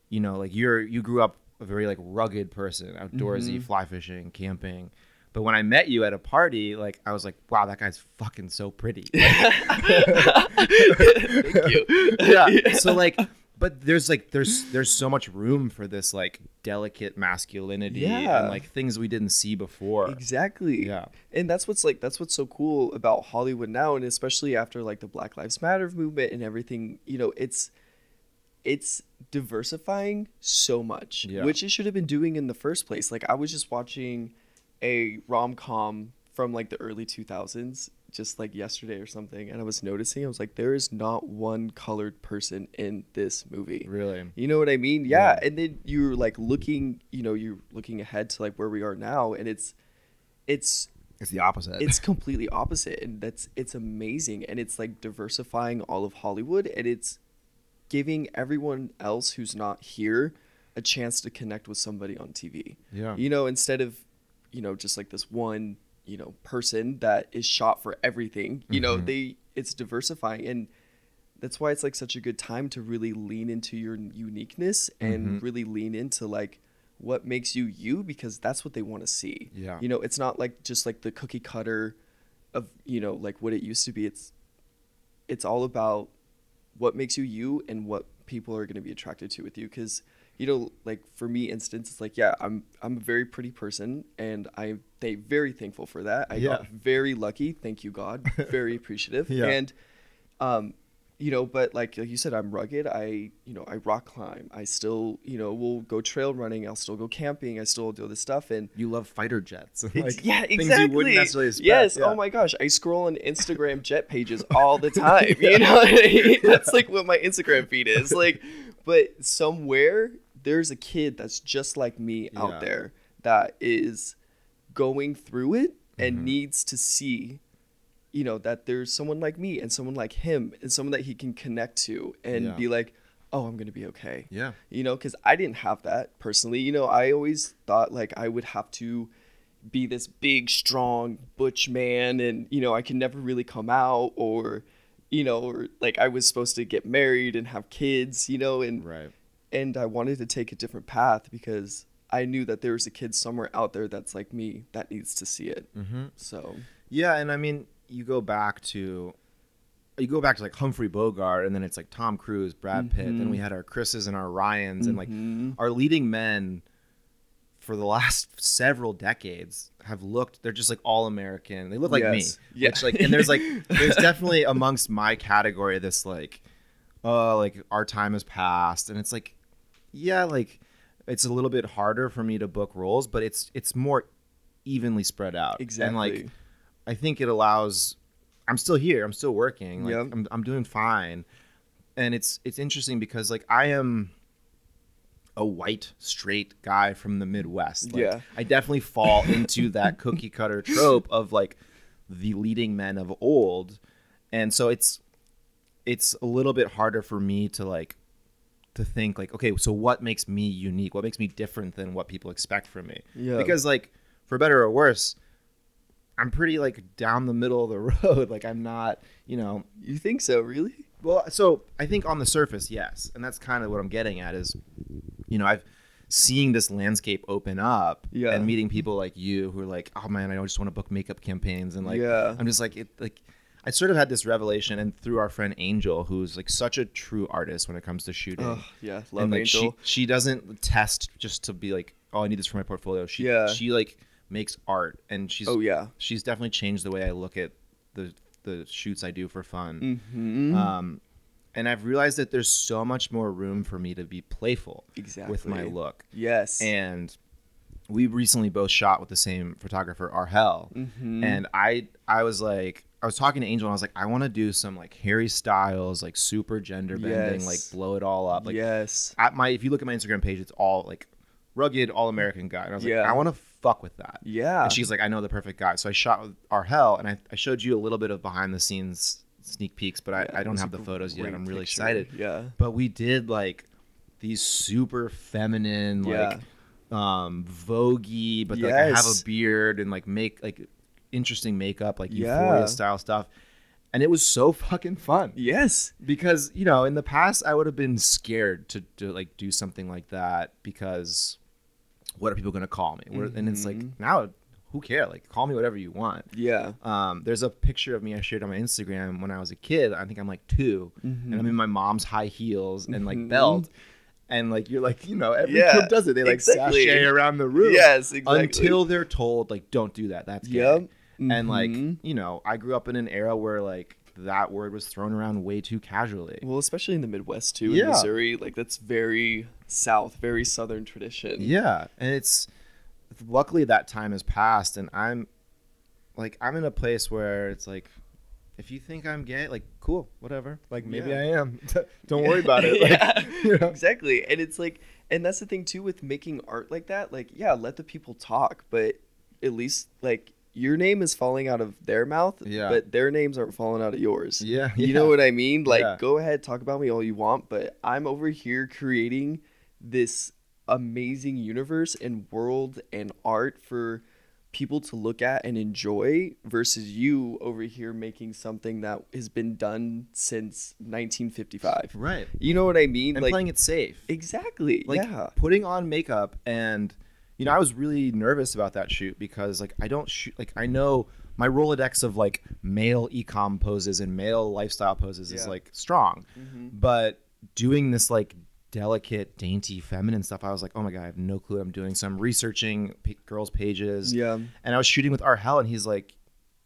S1: you know like you're you grew up a very like rugged person outdoorsy
S2: Mhm.
S1: fly fishing camping but when i met you at a party like i was like wow that guy's fucking so pretty *laughs*
S2: Thank you. *laughs*
S1: yeah so like but there's like there's there's so much room for this like delicate masculinity
S2: Yeah.
S1: and like things we didn't see before
S2: Exactly.
S1: Yeah.
S2: And that's what's like that's what's so cool about Hollywood now and especially after like the Black Lives Matter movement and everything, you know, it's it's diversifying so much,
S1: Yeah.
S2: which it should have been doing in the first place. Like I was just watching a rom-com from like the early 2000s just like yesterday or something and I was noticing I was like there is not one colored person in this movie.
S1: really
S2: You know what I mean? Yeah.
S1: Yeah.
S2: And then you're like looking, you know, you're looking ahead to like where we are now and it's it's
S1: it's the opposite
S2: it's *laughs* completely opposite and that's it's amazing and it's like diversifying all of Hollywood and it's giving everyone else who's not here a chance to connect with somebody on TV.
S1: yeah
S2: You know, instead of, you know, just like this one, you know, person that is shot for everything. You know,
S1: Mhm.
S2: they it's diversifying and that's why it's like such a good time to really lean into your uniqueness and
S1: Mhm.
S2: really lean into like what makes you you because that's what they want to see.
S1: Yeah.
S2: You know, it's not like just like the cookie cutter of, you know, like what it used to be. It's it's all about what makes you you and what people are going to be attracted to with you because you know like for me instance it's like yeah i'm i'm a very pretty person and i'm they very thankful for that i got very lucky thank you god *laughs* very appreciative
S1: Yeah.
S2: and Um, you know, but like like you said, I'm rugged. I you know I rock climb. I still you know will go trail running. I'll still go camping. I still do this stuff and.
S1: You love fighter jets. *laughs* Like,
S2: yeah,
S1: things
S2: exactly.
S1: you wouldn't necessarily expect.
S2: yes.
S1: yeah.
S2: Oh my gosh, I scroll on Instagram *laughs* jet pages all the time. You know, I mean? that's like what my Instagram feed is. Like, but somewhere there's a kid that's just like me
S1: Yeah.
S2: out there that is going through it and
S1: Mhm.
S2: needs to see you know that there's someone like me and someone like him and someone that he can connect to and
S1: Yeah.
S2: be like oh i'm gonna be okay
S1: Yeah.
S2: you know because i didn't have that personally you know i always thought like i would have to be this big strong butch man and you know i could never really come out or you know or like i was supposed to get married and have kids you know and
S1: Right.
S2: And i wanted to take a different path because i knew that there was a kid somewhere out there that's like me that needs to see it
S1: Mm-hmm.
S2: so
S1: Yeah, and I mean, you go back to you go back to like Humphrey Bogart, and then it's like Tom Cruise, Brad Pitt. Then we
S2: Mhm.
S1: had our Chris's and our Ryans, and like
S2: Mhm.
S1: our leading men for the last several decades have looked. They're just like all American. They look like
S2: Yes.
S1: me.
S2: Yeah.
S1: Which like, and there's like, *laughs* there's definitely amongst my category this like, oh, like our time has passed, and it's like, yeah, like it's a little bit harder for me to book roles, but it's it's more evenly spread out.
S2: exactly
S1: And like I think it allows. I'm still here. I'm still working. Like
S2: Yep.
S1: I'm, I'm doing fine, and it's it's interesting because like I am a white straight guy from the Midwest. Like,
S2: Yeah.
S1: I definitely fall into that *laughs* cookie cutter trope of like the leading men of old, and so it's it's a little bit harder for me to like to think like okay so what makes me unique? What makes me different than what people expect from me?
S2: Yeah.
S1: Because like for better or worse i'm pretty like down the middle of the *laughs* road. Like i'm not you know.
S2: You think so really?
S1: Well so i think on the surface yes. And that's kind of what i'm getting at is you know i've seeing this landscape open up
S2: Yeah.
S1: and meeting people like you who are like oh man i just want to book makeup campaigns and like
S2: yeah.
S1: I'm just like it like i sort of had this revelation and through our friend angel who's like such a true artist when it comes to shooting.
S2: Oh yeah. Love
S1: and like
S2: angel.
S1: she she doesn't test just to be like oh i need this for my portfolio. She
S2: Yeah.
S1: she like makes art and she's
S2: oh yeah.
S1: she's definitely changed the way i look at the the shoots i do for fun.
S2: Mm-hmm.
S1: um and i've realized that there's so much more room for me to be playful
S2: exactly
S1: with my look.
S2: Yes.
S1: And we recently both shot with the same photographer arhel.
S2: Mm-hmm.
S1: and i i was like i was talking to angel and i was like i want to do some like harry styles like super gender bending
S2: Yes.
S1: like blow it all up like
S2: yes
S1: at my if you look at my Instagram page, it's all like rugged, all American guy. And I was
S2: Yeah.
S1: like, I want to fuck with that.
S2: yeah
S1: And she's like, I know the perfect guy. So I shot with Arhel, and I, I showed you a little bit of behind the scenes sneak peeks, but I,
S2: Yeah,
S1: I don't have the photos yet. I'm really
S2: picture.
S1: excited.
S2: yeah
S1: But we did like these super feminine,
S2: Yeah.
S1: like um voguey, but like I have a beard and like make like interesting makeup, like
S2: Yeah.
S1: euphoria style stuff. And it was so *laughs* fucking fun.
S2: Yes.
S1: Because you know in the past i would have been scared to, to like do something like that because what are people going to call me? Where- and it's like
S2: Mhm.
S1: now who care? Like call me whatever you want.
S2: Yeah.
S1: Um, there's a picture of me i shared on my instagram when i was a kid. I think i'm like 2 and i'm in my mom's high heels and like
S2: Mhm.
S1: belt. And like you're like you know every
S2: Yeah,
S1: kid does it. They like
S2: exactly.
S1: sashay around the room
S2: yes exactly.
S1: until they're told like don't do that. That's gay.
S2: Yep
S1: and like
S2: Mhm.
S1: you know i grew up in an era where like that word was thrown around way too casually
S2: well especially in the midwest too
S1: Yeah.
S2: in missouri like that's very south very southern tradition
S1: yeah and it's luckily that time has passed and i'm like i'm in a place where it's like if you think i'm gay like cool whatever like maybe
S2: Yeah.
S1: i am *laughs* don't worry about it *laughs* like,
S2: yeah, *laughs*
S1: you know?
S2: exactly. And it's like, and that's the thing too with making art like that. Like, yeah, let the people talk, but at least like your name is falling out of their mouth,
S1: Yeah.
S2: but their names aren't falling out of yours.
S1: yeah
S2: You know what I mean? Like,
S1: Yeah.
S2: go ahead, talk about me all you want, but I'm over here creating this amazing universe and world and art for people to look at and enjoy versus you over here making something that has been done since 1955.
S1: right
S2: You know what I mean?
S1: and
S2: like
S1: playing it safe
S2: exactly.
S1: like
S2: yeah.
S1: putting on makeup and you know i was really nervous about that shoot because like i don't shoot like i know my rolodex of like male ecom poses and male lifestyle poses is like strong
S2: Mhm.
S1: but doing this like delicate dainty feminine stuff i was like oh my god i have no clue what i'm doing so i'm researching p- girls pages
S2: Yeah.
S1: and i was shooting with arhel and he's like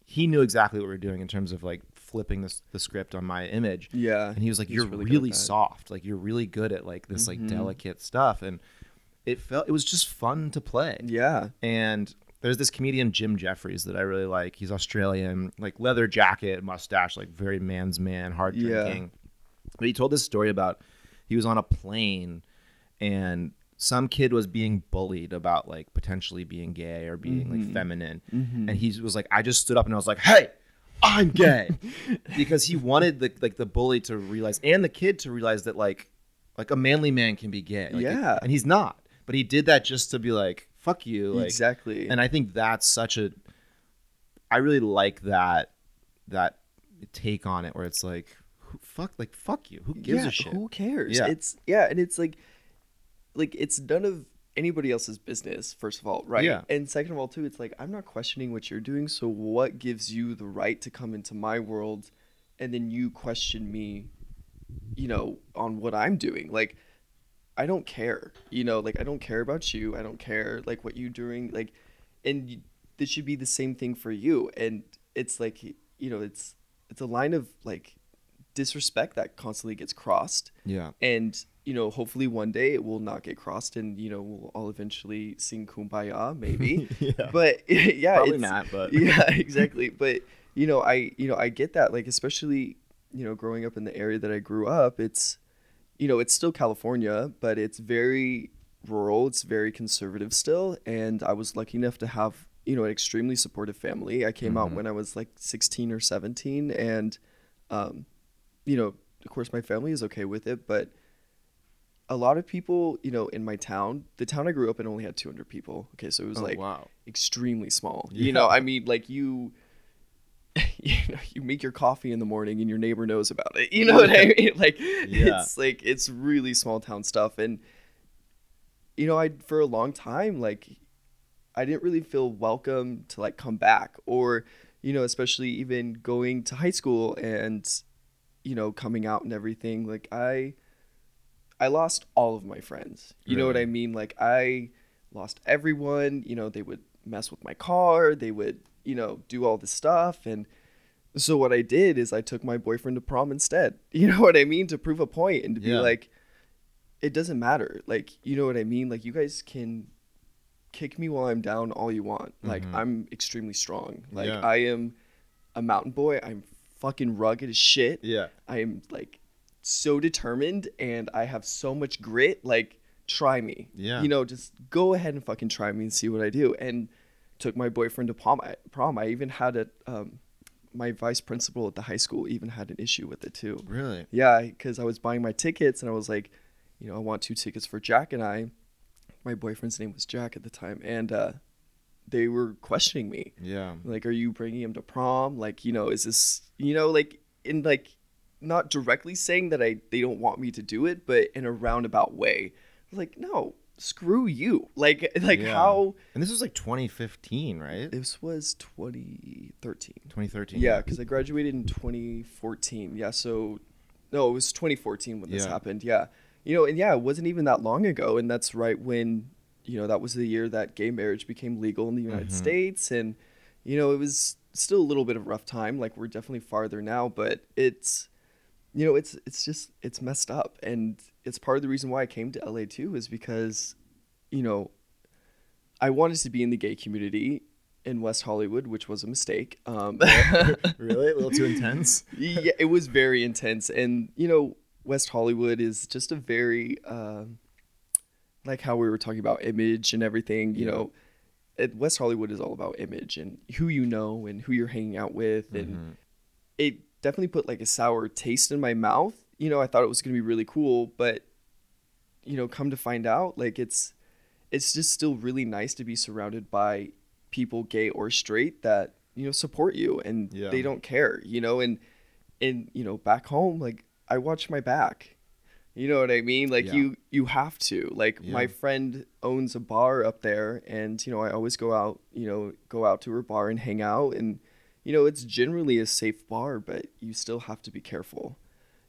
S1: he knew exactly what we were doing in terms of like flipping the, the script on my image
S2: Yeah.
S1: and he was like
S2: he's
S1: you're
S2: really
S1: really,
S2: good at that."
S1: soft like you're really good at like this like
S2: Mhm.
S1: delicate stuff and it felt it was just fun to play
S2: Yeah.
S1: and there's this comedian Jim Jeffries that I really like. He's Australian, like leather jacket, mustache, like very man's man, hard
S2: Yeah.
S1: drinking. But he told this story about he was on a plane and some kid was being bullied about like potentially being gay or being like
S2: Mhm.
S1: feminine.
S2: Mhm.
S1: And he was like, I just stood up and I was like, Hey, I'm gay. *laughs* because he wanted the like the bully to realize and the kid to realize that like like a manly man can be gay. Like,
S2: Yeah.
S1: And he's not. But he did that just to be like, fuck you. Like
S2: exactly.
S1: and I think that's such a I really like that that take on it where it's like who, fuck like fuck you. Who gives
S2: yeah,
S1: a shit?
S2: Who cares?
S1: Yeah.
S2: It's yeah, and it's like like it's none of anybody else's business, first of all, right?
S1: Yeah.
S2: And second of all, too, it's like I'm not questioning what you're doing, so what gives you the right to come into my world and then you question me, you know, on what I'm doing? Like I don't care. You know, like I don't care about you. I don't care like what you're doing like and you, this should be the same thing for you and it's like you know, it's it's a line of like disrespect that constantly gets crossed
S1: Yeah.
S2: and you know hopefully one day it will not get crossed and you know we'll all eventually sing kumbaya maybe *laughs*
S1: yeah.
S2: but *laughs* yeah
S1: Probably not, but *laughs*
S2: yeah exactly but you know i you know i get that like especially you know growing up in the area that i grew up it's you know it's still california but it's very rural it's very conservative still and i was lucky enough to have you know an extremely supportive family i came out
S1: Mhm.
S2: when i was like 16 or 17 and um you know of course my family is okay with it but a lot of people you know in my town the town i grew up in only had 200 people okay so it was
S1: Oh,
S2: like
S1: wow.
S2: extremely small.
S1: Yeah.
S2: You know, I mean, like you, *laughs* you know, you make your coffee in the morning and your neighbor knows about it. You know what I mean? *laughs* Like,
S1: Yeah.
S2: it's like it's really small town stuff, and you know, I for a long time, like, I didn't really feel welcome to like come back, or you know, especially even going to high school and you know coming out and everything. Like, I, I lost all of my friends. You know what I mean? Like, I lost everyone. You know, they would mess with my car. They would, you know, do all this stuff. And so what I did is I took my boyfriend to prom instead. *laughs* You know what I mean? To prove a point and to be like, it doesn't matter. Like, you know what I mean? Like, you guys can kick me while I'm down all you want. Like,
S1: Mhm.
S2: I'm extremely strong. Like,
S1: Yeah.
S2: I am a mountain boy. I'm fucking rugged as shit.
S1: Yeah.
S2: I am like so determined and I have so much grit. Like, try me.
S1: Yeah.
S2: You know, just go ahead and fucking try me and see what I do. And took my boyfriend to prom. I, prom. I even had a, um, my vice principal at the high school even had an issue with it too.
S1: Really?
S2: Yeah, because I was buying my tickets and I was like, you know, I want two tickets for Jack and I. My boyfriend's name was Jack at the time, and uh, they were questioning me
S1: Yeah.
S2: like are you bringing him to prom like you know is this you know like in like not directly saying that i they don't want me to do it but in a roundabout way like no screw you like like
S1: Yeah.
S2: how
S1: And this was like 2015, right?
S2: this was 2013
S1: 2013.
S2: yeah because i graduated in 2014 yeah so no it was 2014 when this
S1: Yeah.
S2: happened yeah you know and yeah it wasn't even that long ago and that's right when you know that was the year that gay marriage became legal in the united
S1: Mhm.
S2: states and you know it was still a little bit of a rough time like we're definitely farther now but it's you know it's it's just it's messed up and it's part of the reason why i came to la too is because you know i wanted to be in the gay community in west hollywood which was a mistake um *laughs*
S1: really? A little too *laughs* intense?
S2: yeah, it was very intense, and you know, West Hollywood is just a very um like how we were talking about image and everything. You
S1: Yeah.
S2: know, it, West Hollywood is all about image and who you know and who you're hanging out with, and
S1: Mhm.
S2: it definitely put like a sour taste in my mouth. You know, I thought it was gonna be really cool, but you know, come to find out, like it's it's just still really nice to be surrounded by people, gay or straight, that you know support you and
S1: Yeah.
S2: they don't care. You know, and and you know, back home, like I watch my back. You know what I mean? Like
S1: Yeah.
S2: you you have to. Like my friend owns a bar up there and you know, I always go out, you know, go out to her bar and hang out and you know, it's generally a safe bar, but you still have to be careful.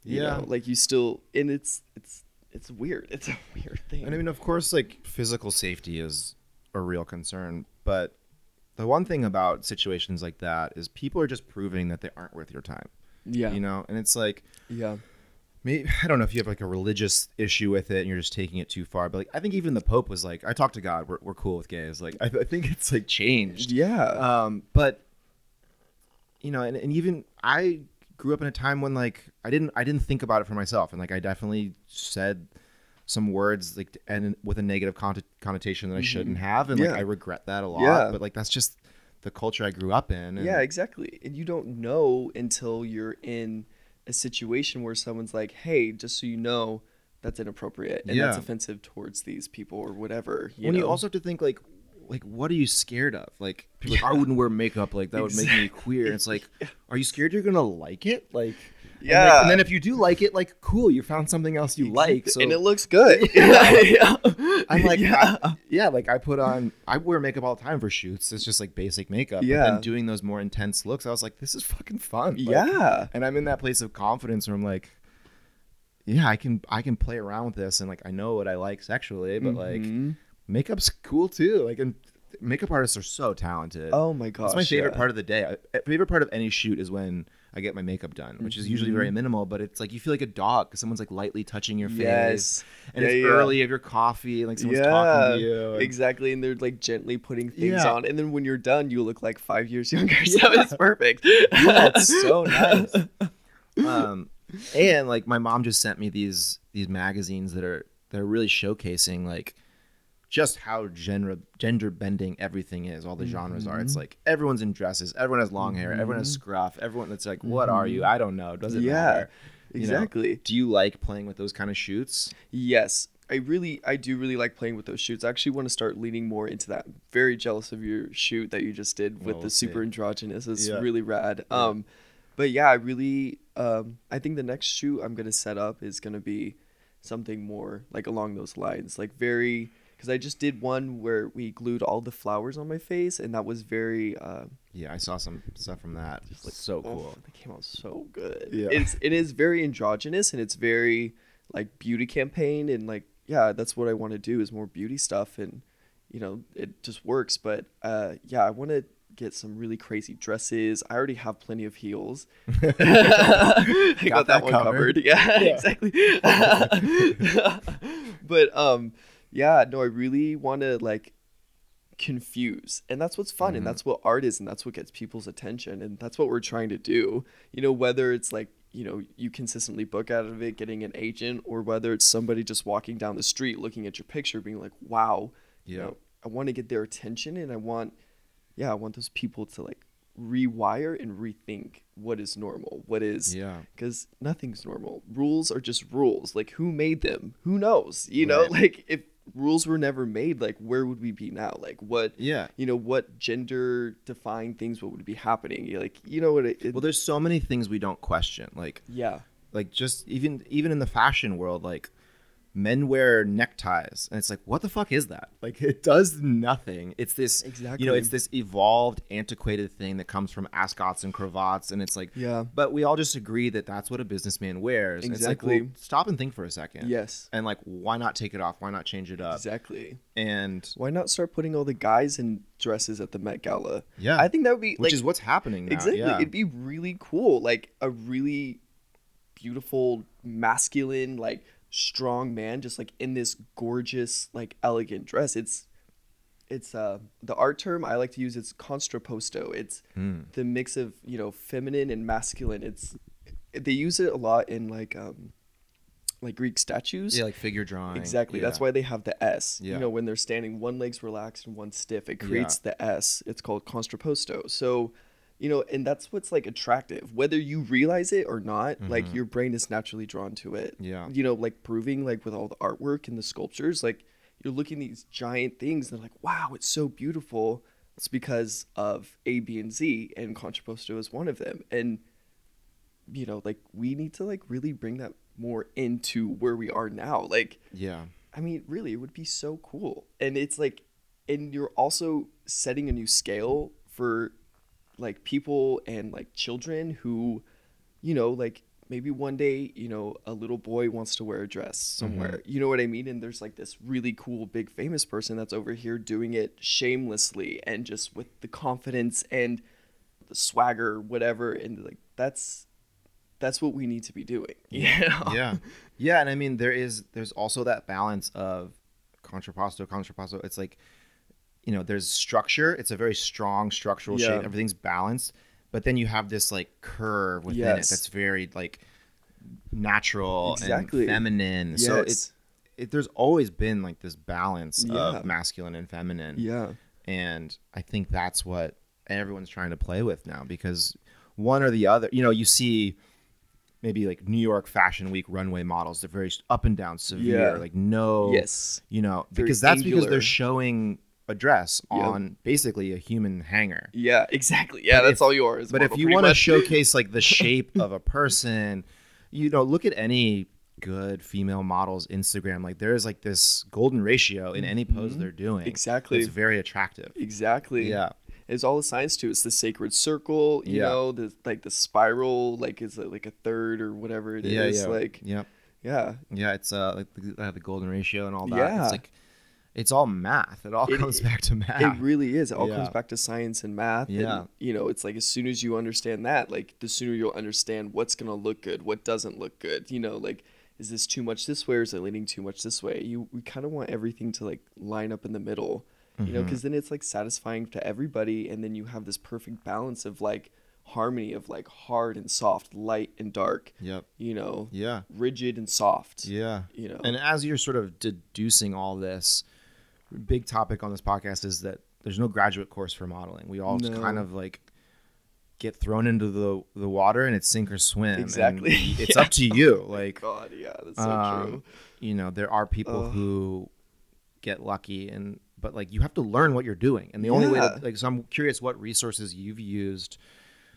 S2: You
S1: Yeah.
S2: know, like you still and it's it's it's weird. It's *laughs* a weird thing.
S1: And I mean, of course, like physical safety is a real concern, but the one thing about situations like that is people are just proving that they aren't worth your time.
S2: Yeah.
S1: You know, and it's like
S2: Yeah.
S1: maybe *laughs* I don't know if you have like a religious issue with it and you're just taking it too far, but like I think even the Pope was like, I talk to God, we're, we're cool with gays. Like I, I think it's like changed.
S2: Yeah.
S1: Um, but you know, and, and even I grew up in a time when like I didn't I didn't think about it for myself, and like I definitely said some words like and with a negative connotation that I shouldn't have, and like
S2: Mm-hmm.
S1: I regret that a lot.
S2: Yeah.
S1: But like that's just the culture I grew up in. And
S2: Yeah, exactly. And you don't know until you're in a situation where someone's like, "Hey, just so you know, that's inappropriate and that's offensive towards these people or whatever." You
S1: when
S2: know?
S1: you also have to think like like what are you scared of like people are like, i wouldn't wear makeup like that would make me queer it's like *laughs* are you scared you're gonna like it like and, like-
S2: Yeah.
S1: and then if you do like it like cool you found something else you like so
S2: and it looks good. *laughs*
S1: Yeah. *laughs*
S2: I'm
S1: I'm like,
S2: yeah.
S1: I- yeah, like I put on, I wear makeup all the time for shoots. It's just like basic makeup.
S2: Yeah.
S1: then doing those more intense looks, I was like, this is fucking fun. Like,
S2: yeah.
S1: And I'm in that place of confidence where I'm like, yeah, I can, I can play around with this, and like I know what I like sexually, but like
S2: Mhm.
S1: Makeup's cool too. Like, and makeup artists are so talented.
S2: Oh my gosh.
S1: That's my favorite
S2: yeah.
S1: part of the day. I- favorite part of any shoot is when I get my makeup done, which is usually
S2: Mm-hmm.
S1: very minimal, but it's like you feel like a dog because someone's like lightly touching your face.
S2: Yes.
S1: And
S2: Yeah,
S1: it's
S2: yeah.
S1: early, you have your coffee, and like someone's
S2: yeah,
S1: talking to you. and-
S2: exactly. And they're like gently putting things
S1: Yeah.
S2: on, and then when you're done, you look like five years *laughs* younger. So it's perfect. *laughs*
S1: Yeah, it's so *laughs* nice. um, and like my mom just sent me these these magazines that are that are really showcasing like just how gender gender bending everything is. All the genres are. It's like everyone's in dresses. Everyone has long hair. Everyone has scruff. Everyone. It's like, what are you? I don't know. Does it
S2: Yeah,
S1: matter? You know?
S2: exactly.
S1: Do you like playing with those kind of shoots?
S2: Yes, I really, I do really like playing with those shoots. I actually want to start leaning more into that. I'm very jealous of your shoot that you just did with
S1: Well,
S2: the super
S1: see.
S2: androgynous. It's
S1: Yeah.
S2: really rad. Um, but yeah, I really, um, I think the next shoot I'm gonna set up is gonna be something more like along those lines, like very. Because I just did one where we glued all the flowers on my face, and that was very. Uh,
S1: Yeah, I saw some stuff from that. It's like so
S2: oh,
S1: cool.
S2: They came out so good.
S1: Yeah.
S2: It's it is very androgynous and it's very like beauty campaign and like yeah, that's what I want to do is more beauty stuff and you know, it just works. But uh yeah, I want to get some really crazy dresses. I already have plenty of heels. *laughs* *laughs* I got, that,
S1: that
S2: one
S1: covered.
S2: covered. *laughs* Yeah,
S1: Yeah.
S2: exactly. but um yeah, no, I really want to like confuse and that's what's fun
S1: Mm-hmm.
S2: and that's what art is and that's what gets people's attention and that's what we're trying to do you know whether it's like you know you consistently book out of it getting an agent or whether it's somebody just walking down the street looking at your picture being like wow you
S1: Yeah.
S2: know i want to get their attention and i want yeah i want those people to like rewire and rethink what is normal what is
S1: Yeah.
S2: because nothing's normal rules are just rules like who made them who knows you know like if rules were never made like where would we be now like what
S1: Yeah.
S2: you know what gender defined things what would be happening You're like you know what it, it-
S1: Well, there's so many things we don't question. Like
S2: yeah
S1: like just even even in the fashion world like men wear neckties. And it's like what the fuck is that? Like it does nothing. It's this exactly you know it's this evolved antiquated thing that comes from ascots and cravats. And it's like
S2: Yeah.
S1: but we all just agree that that's what a businessman wears. It's like,
S2: Exactly.
S1: well, stop and think for a second.
S2: Yes.
S1: And like why not take it off? Why not change it up?
S2: Exactly.
S1: And
S2: why not start putting all the guys in dresses at the met gala?
S1: Yeah.
S2: i think that would be
S1: which
S2: like
S1: is what's happening now.
S2: Exactly.
S1: Yeah.
S2: it'd be really cool. Like a really beautiful masculine like strong man just like in this gorgeous like elegant dress it's it's uh the art term i like to use it's contrapposto it's
S1: Hmm.
S2: the mix of you know feminine and masculine it's they use it a lot in like um like greek statues
S1: yeah like figure drawing
S2: Exactly. That's why they have the S.
S1: Yeah.
S2: You know, when they're standing, one leg's relaxed and one stiff. It creates the S. It's called contrapposto. So, you know, and that's what's like attractive. Whether you realize it or not, like your brain is naturally drawn to it.
S1: Mm-hmm. Yeah.
S2: You know, like proving like with all the artwork and the sculptures, like you're looking at these giant things and like, wow, it's so beautiful. It's because of A, B, and Z, and contrapposto is one of them. And you know, like we need to like really bring that more into where we are now. Like
S1: yeah
S2: I mean, really, it would be so cool. And it's like, and you're also setting a new scale for like people and like children who, you know, like maybe one day, you know, a little boy wants to wear a dress somewhere. Mm-hmm. You know what I mean? And there's like this really cool, big, famous person that's over here doing it shamelessly and just with the confidence and the swagger, whatever. And like, that's, that's what we need to be doing. *laughs* Yeah.
S1: yeah yeah and i mean there is there's also that balance of contrapposto contrapposto it's like you know there's structure it's a very strong structural
S2: Yeah.
S1: shape everything's balanced but then you have this like curve within
S2: Yes.
S1: it that's very like natural
S2: Exactly.
S1: and feminine so it's it, there's always been like this balance
S2: Yeah.
S1: of masculine and feminine
S2: Yeah.
S1: and i think that's what everyone's trying to play with now because one or the other you know you see maybe like new york fashion week runway models they're very up and down severe
S2: Yeah.
S1: like no
S2: Yes.
S1: you know
S2: Very
S1: because that's because they're showing a dress
S2: Yep.
S1: on basically a human hanger
S2: Yeah. Exactly. Yeah.
S1: But
S2: that's
S1: if-
S2: all yours.
S1: but if you want to showcase like the *laughs* shape of a person you know look at any good female models instagram like there's like this golden ratio in any pose they're doing
S2: Mm-hmm. Exactly.
S1: it's very attractive
S2: Exactly.
S1: yeah
S2: It's all the science to it. It's the sacred circle, you
S1: Yeah.
S2: know, the like the spiral, like is it like a third or whatever it is.
S1: yeah yeah
S2: Like
S1: yeah
S2: yeah.
S1: Yeah, it's uh like the, uh, the golden ratio and all that.
S2: Yeah.
S1: It's like it's all math. It all
S2: It-
S1: comes back to math.
S2: It really is. It all
S1: Yeah.
S2: comes back to science and math. and,
S1: Yeah.
S2: you know, it's like as soon as you understand that, like the sooner you'll understand what's gonna look good, what doesn't look good. You know, like is this too much this way or is it leaning too much this way? You we kind of want everything to like line up in the middle. You know,
S1: mm-hmm.
S2: because then it's like satisfying to everybody, and then you have this perfect balance of like harmony of like hard and soft, light and dark.
S1: Yep.
S2: You know,
S1: Yeah.
S2: rigid and soft.
S1: Yeah.
S2: You know,
S1: And as you're sort of deducing all this, big topic on this podcast is that there's no graduate course for modeling. We all
S2: No.
S1: kind of like get thrown into the the water and it's sink or swim. and
S2: Exactly. *laughs*
S1: It's
S2: Yeah.
S1: up to you. *laughs* Like
S2: God, yeah, that's so
S1: um,
S2: true.
S1: you know, there are people who get lucky and but like you have to learn what you're doing. And the only way to like so I'm curious what resources you've used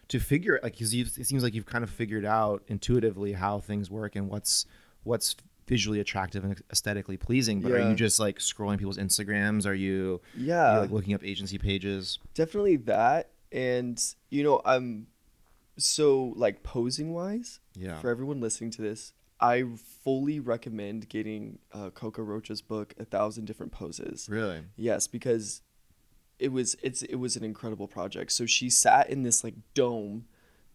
S1: to figure like cuz it seems like you've kind of figured out intuitively how things work and what's what's visually attractive and aesthetically pleasing but are you just like scrolling people's instagrams? Are you,
S2: Yeah,
S1: you like looking up agency pages?
S2: Definitely that and you know i'm so like posing wise
S1: yeah.
S2: for everyone listening to this i fully recommend getting uh, coco rocha's book a thousand different poses.
S1: Really?
S2: Yes because it was it's it was an incredible project. So she sat in this like dome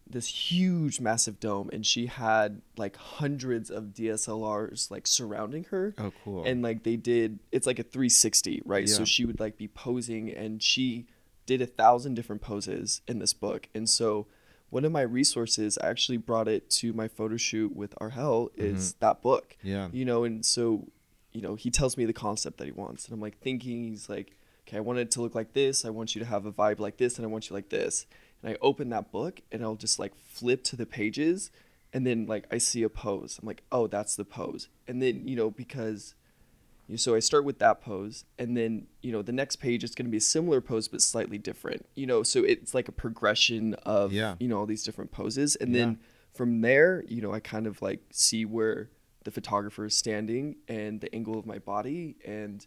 S2: this huge massive dome and she had like hundreds of dslrs like surrounding her.
S1: Oh cool.
S2: And like they did it's like a 360 right?
S1: Yeah.
S2: so she would like be posing and she did a thousand different poses in this book. And so one of my resources i actually brought it to my photo shoot with arhel is mm-hmm. that book.
S1: Yeah.
S2: You know and so you know he tells me the concept that he wants and i'm like thinking he's like okay i want it to look like this. I want you to have a vibe like this and i want you like this and i open that book and i'll just like flip to the pages and then like i see a pose i'm like oh that's the pose and then you know because you so i start with that pose and then you know the next page is going to be a similar pose but slightly different you know so it's like a progression of
S1: Yeah.
S2: you know all these different poses and
S1: Yeah.
S2: then from there you know i kind of like see where the photographer is standing and the angle of my body and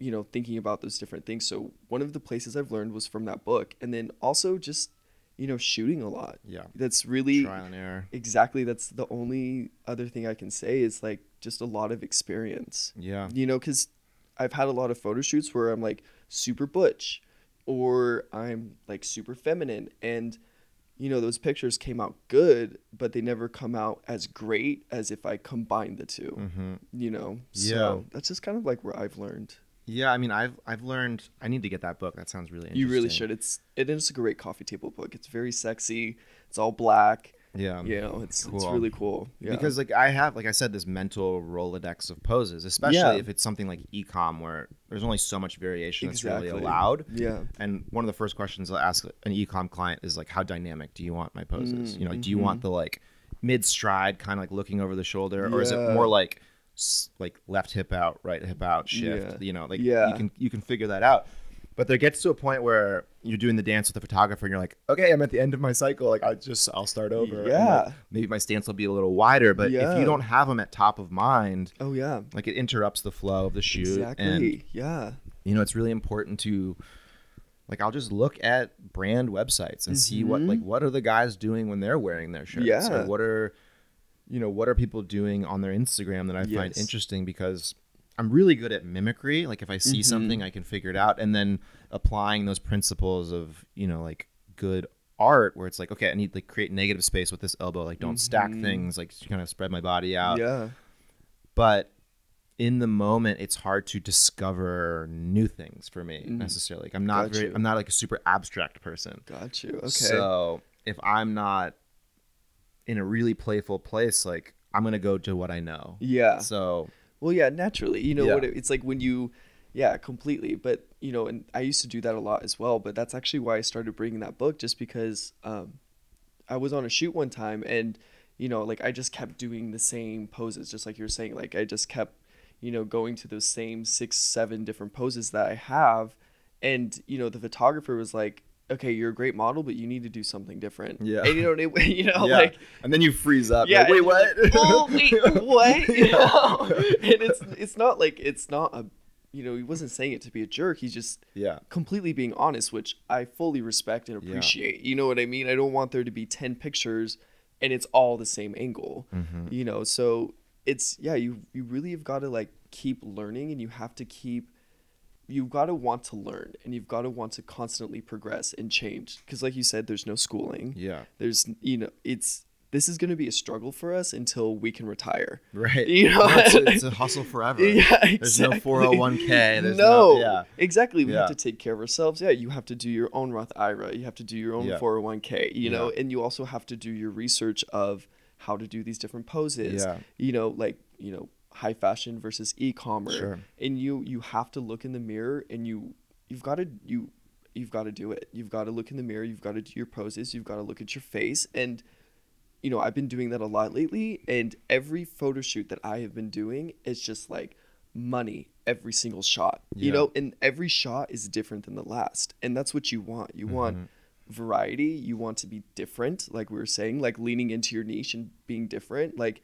S2: you know thinking about those different things. So one of the places i've learned was from that book and then also just you know shooting a lot.
S1: Yeah.
S2: That's really
S1: trial and error.
S2: Exactly that's the only other thing i can say is like just a lot of experience.
S1: Yeah.
S2: You know because i've had a lot of photo shoots where i'm like super butch or i'm like super feminine and you know those pictures came out good but they never come out as great as if i combined the 2
S1: mm-hmm.
S2: you know?
S1: Yeah.
S2: that's just kind of like where i've learned
S1: Yeah, I mean, I've I've learned. I need to get that book. That sounds really interesting.
S2: you really should it's it is a great coffee table book it's very sexy it's all black
S1: Yeah.
S2: you know it's it's really cool yeah
S1: Because like I have, like I said, this mental rolodex of poses, especially
S2: Yeah.
S1: if it's something like ecom where there's only so much variation that's really allowed.
S2: yeah
S1: And one of the first questions I'll ask an ecom client is like, how dynamic do you want my poses?
S2: Mm,
S1: you know, do you
S2: mhm.
S1: want the like mid stride, kind of like looking over the shoulder, or is it more like like left hip out, right hip out shift?
S2: Yeah.
S1: You know, like
S2: Yeah.
S1: you can you can figure that out. But there gets to a point where you're doing the dance with the photographer, and you're like, okay, I'm at the end of my cycle. Like I just I'll start over. and, like,
S2: Yeah.
S1: maybe my stance will be a little wider, but if you don't have them at top of mind,
S2: oh yeah
S1: like it interrupts the flow of the shoot.
S2: exactly
S1: And
S2: yeah
S1: you know, it's really important to like I'll just look at brand websites and see what like mm-hmm. what are the guys doing when they're wearing their shirts?
S2: Yeah.
S1: Or what are you know, what are people doing on their Instagram that I find interesting because I'm really good at mimicry. Like if I see
S2: Mhm.
S1: something I can figure it out and then applying those principles of, you know, like good art where it's like, okay, I need to like create negative space with this elbow, like don't stack
S2: Mhm.
S1: things, like kind of spread my body out.
S2: yeah.
S1: But in the moment, it's hard to discover new things for me
S2: Mhm.
S1: necessarily. Like I'm not
S2: Got
S1: very,
S2: you.
S1: I'm not like a super abstract person.
S2: Got you. Okay.
S1: So if I'm not in a really playful place, like I'm gonna go to what I know.
S2: yeah.
S1: So
S2: Well, yeah, naturally. You know
S1: Yeah.
S2: what it, it's like when you, yeah, completely. But you know, and I used to do that a lot as well. But that's actually why I started bringing that book, just because um, I was on a shoot one time, and you know, like I just kept doing the same poses, just like you were saying. Like I just kept, you know, going to those same six, seven different poses that I have, and you know, the photographer was like. Okay, you're a great model, but you need to do something different.
S1: Yeah.
S2: and you know, it, *laughs* you know,
S1: yeah.
S2: like
S1: and then you freeze up.
S2: yeah.
S1: Yeah. Wait, what?
S2: like, oh wait, what? You
S1: Yeah.
S2: know? and it's it's not like it's not a, you know, he wasn't saying it to be a jerk. He's just
S1: yeah.
S2: completely being honest, which I fully respect and
S1: Yeah.
S2: appreciate. You know what I mean? I don't want there to be ten pictures and it's all the same angle.
S1: Mhm.
S2: You know, so it's yeah, you you really have got to like keep learning and you have to keep you've got to want to learn and you've got to want to constantly progress and change because like you said there's no schooling
S1: Yeah.
S2: there's you know it's this is going to be a struggle for us until we can retire
S1: Right.
S2: You know?
S1: No, it's, a, it's a *laughs* hustle forever.
S2: yeah
S1: There's no
S2: exactly.
S1: 401k. There's
S2: no,
S1: no, yeah.
S2: exactly we
S1: Yeah.
S2: have to take care of ourselves yeah you have to do your own roth ira you have to do your own
S1: Yeah.
S2: 401k you know
S1: Yeah.
S2: and you also have to do your research of how to do these different poses
S1: Yeah.
S2: you know like you know high fashion versus e-commerce.
S1: Sure.
S2: and you you have to look in the mirror and you you've got to you you've got to do it. You've got to look in the mirror. You've got to do your poses. You've got to look at your face. And you know i've been doing that a lot lately. And every photo shoot that i have been doing is just like money every single shot you know? And every shot is different than the last. And that's what you want. You want
S1: Mhm.
S2: variety. You want to be different like we were saying like leaning into your niche and being different. Like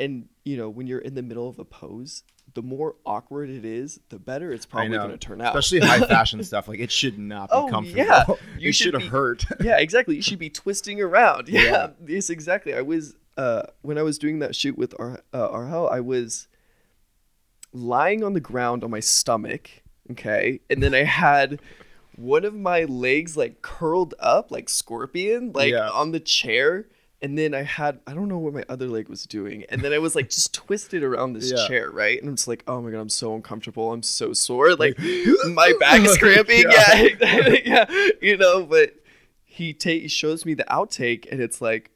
S2: and you know when you're in the middle of a pose the more awkward it is the better it's probably going to turn out
S1: Especially high *laughs* fashion stuff. Like it should not be
S2: Oh,
S1: comfortable.
S2: yeah. *laughs* You
S1: it
S2: should
S1: have hurt. *laughs*
S2: yeah exactly you should be twisting around yeah,
S1: Yeah.
S2: yes exactly i was uh when i was doing that shoot with our uh, Arhel, i was lying on the ground on my stomach okay and then i had one of my legs like curled up like scorpion like
S1: Yeah.
S2: on the chair and then i had i don't know what my other leg was doing and then i was like just twisted around this
S1: Yeah.
S2: chair right? And i'm just like oh my god i'm so uncomfortable. I'm so sore. Like *laughs* my back is cramping. *laughs*
S1: Yeah.
S2: yeah *laughs* yeah. You know but he ta- he shows me the outtake and it's like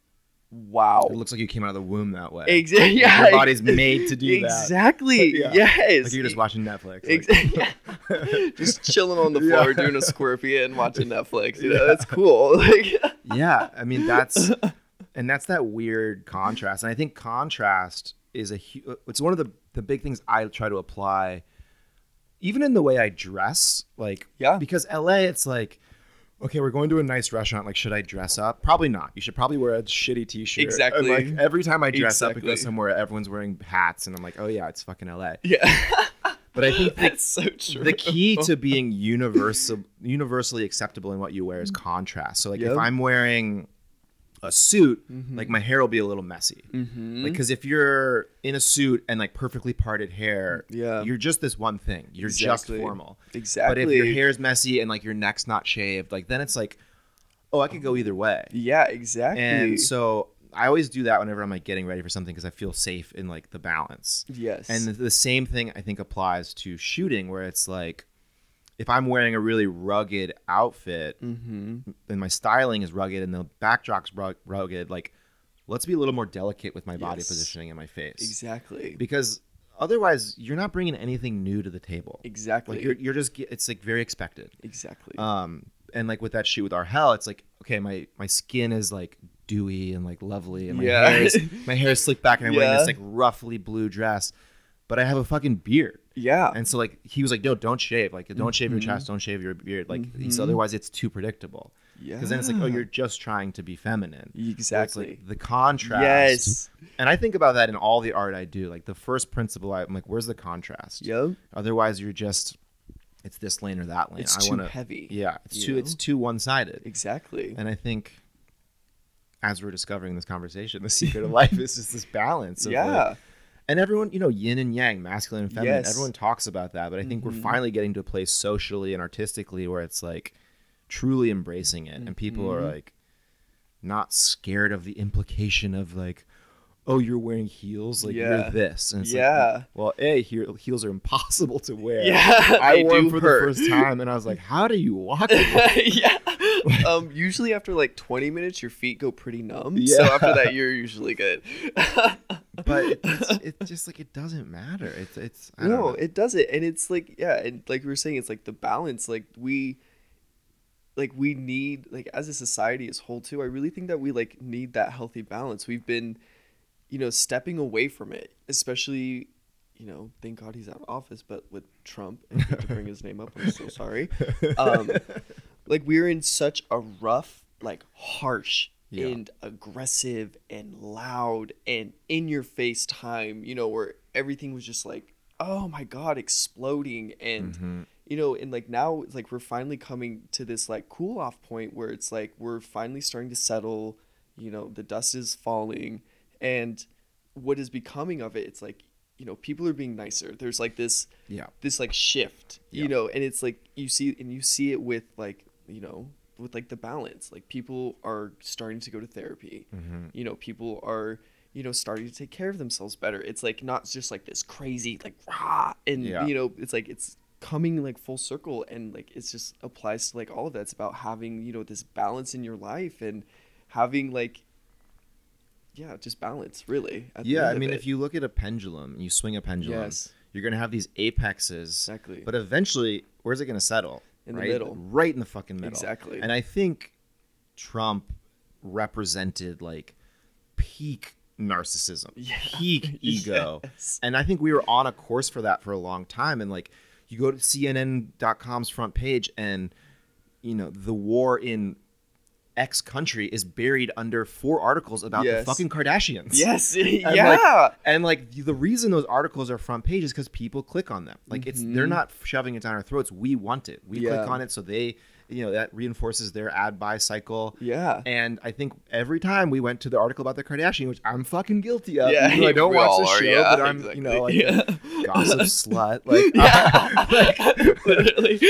S2: wow.
S1: It looks like you came out of the womb that way.
S2: exactly yeah
S1: Your body's made to do that.
S2: exactly.
S1: Yeah.
S2: yes.
S1: Like you're just watching Netflix. like-
S2: just chilling on the floor doing a scorpion watching netflix. You know that's cool. Like
S1: yeah i mean that's and that's that weird contrast and i think contrast is a it's one of the the big things i try to apply even in the way i dress like
S2: Yeah.
S1: because la it's like okay we're going to a nice restaurant like should i dress up? Probably not. You should probably wear a shitty t-shirt. And,
S2: Exactly.
S1: like every time i dress up and go somewhere everyone's wearing hats and i'm like oh yeah it's fucking la
S2: yeah. *laughs*
S1: But i think the,
S2: that's so true.
S1: the key to being universal universally acceptable in what you wear is contrast. So like
S2: Yep.
S1: if i'm wearing a suit
S2: Mhm.
S1: like my hair will be a little messy
S2: mm-hmm.
S1: like because if you're in a suit and like perfectly parted hair
S2: Yeah.
S1: you're just this one thing you're
S2: Exactly.
S1: just formal
S2: exactly
S1: but if your hair's messy and like your neck's not shaved like then it's like oh i could go either way
S2: yeah exactly
S1: and so i always do that whenever i'm like getting ready for something because i feel safe in like the balance
S2: yes
S1: and the same thing I think applies to shooting, where it's like if I'm wearing a really rugged outfit
S2: mm-hmm.
S1: and my styling is rugged and the backdrop's rug- rugged, like let's be a little more delicate with my body positioning and my face,
S2: exactly
S1: because otherwise you're not bringing anything new to the table.
S2: exactly
S1: Like you're you're just it's like very expected.
S2: exactly
S1: Um, and like with that shoot with Arhel, it's like okay, my my skin is like dewy and like lovely, and my
S2: Yeah.
S1: hair is *laughs* my hair is slicked back, and I'm wearing this like roughly blue dress, but I have a fucking beard.
S2: yeah
S1: And so like he was like, no, don't shave. Like don't shave your chest, don't shave your beard. Like
S2: Mhm.
S1: so otherwise it's too predictable.
S2: yeah
S1: Because then it's like, oh, you're just trying to be feminine.
S2: Exactly
S1: like, the contrast.
S2: yes
S1: And I think about that in all the art I do. Like the first principle, I'm like, where's the contrast?
S2: yep
S1: Otherwise, you're just it's this lane or that lane.
S2: it's
S1: I
S2: too
S1: wanna,
S2: heavy
S1: Yeah, it's too
S2: know?
S1: it's too one sided.
S2: exactly
S1: And I think as we're discovering this conversation, the secret of life is just this balance. Of like-
S2: yeah
S1: and everyone, you know, yin and yang, masculine and feminine.
S2: Yes.
S1: Everyone talks about that, but I think
S2: Mhm.
S1: we're finally getting to a place socially and artistically where it's like truly embracing it and people are
S2: Mhm.
S1: like not scared of the implication of like oh you're wearing heels like
S2: Yeah.
S1: you're this and it's like,
S2: Yeah.
S1: well a heel, heels are impossible to wear
S2: Yeah, *laughs*
S1: i wore them for
S2: hurt.
S1: the first *laughs* time and i was like how do you walk *laughs*
S2: yeah. Um, usually after like 20 minutes, your feet go pretty numb. Yeah. So
S1: Yeah.
S2: after that, you're usually good.
S1: but it, it's, it's just like it doesn't matter it's it's I don't
S2: no,
S1: know.
S2: it doesn't, and it's like yeah, and like we were saying, it's like the balance. Like we, like we need like as a society as whole too. I really think that we like need that healthy balance. We've been, you know, stepping away from it, especially. You know, thank God he's out of office, but with Trump, and to bring his name up, I'm so *laughs* sorry. Um, like we're in such a rough, like harsh
S1: Yeah.
S2: and aggressive and loud and in your face time, you know, where everything was just like, oh my god, exploding and
S1: Mhm.
S2: you know, and like now it's like we're finally coming to this like cool off point where it's like we're finally starting to settle, you know, the dust is falling and what is becoming of it, it's like, you know, people are being nicer. There's like this
S1: yeah
S2: this like shift you know and it's like you see and you see it with like you know with like the balance like people are starting to go to therapy
S1: Mhm.
S2: you know people are you know starting to take care of themselves better it's like not just like this crazy like rah, and
S1: Yeah.
S2: you know it's like it's coming like full circle and like it's just applies to like all of that it's about having you know this balance in your life and having like yeah just balance really
S1: yeah i mean if you look at a pendulum you swing a pendulum
S2: Yes.
S1: you're gonna have these apexes
S2: Exactly.
S1: but eventually where's it gonna settle
S2: In the middle.
S1: right in the fucking middle
S2: Exactly.
S1: and i think trump represented like peak narcissism
S2: Yeah. *laughs*
S1: peak ego
S2: Yes.
S1: and i think we were on a course for that for a long time and like you go to cnn.com's front page and you know the war in X country is buried under four articles about
S2: Yes.
S1: the fucking Kardashians.
S2: Yes, *laughs*
S1: And,
S2: yeah.
S1: like- and like the reason those articles are front page is because people click on them. Like it's they're
S2: Mhm.
S1: not shoving it down our throats. We want it. We
S2: Yeah.
S1: click on it so they, you know, that reinforces their ad buy cycle.
S2: yeah.
S1: And I think every time we went to the article about the Kardashian, which I'm fucking guilty of.
S2: Yeah,
S1: I don't watch the show,
S2: yeah,
S1: but I'm, you know, like
S2: exactly.
S1: a gossip *laughs* slut. Like, uh, *laughs*
S2: yeah. Literally.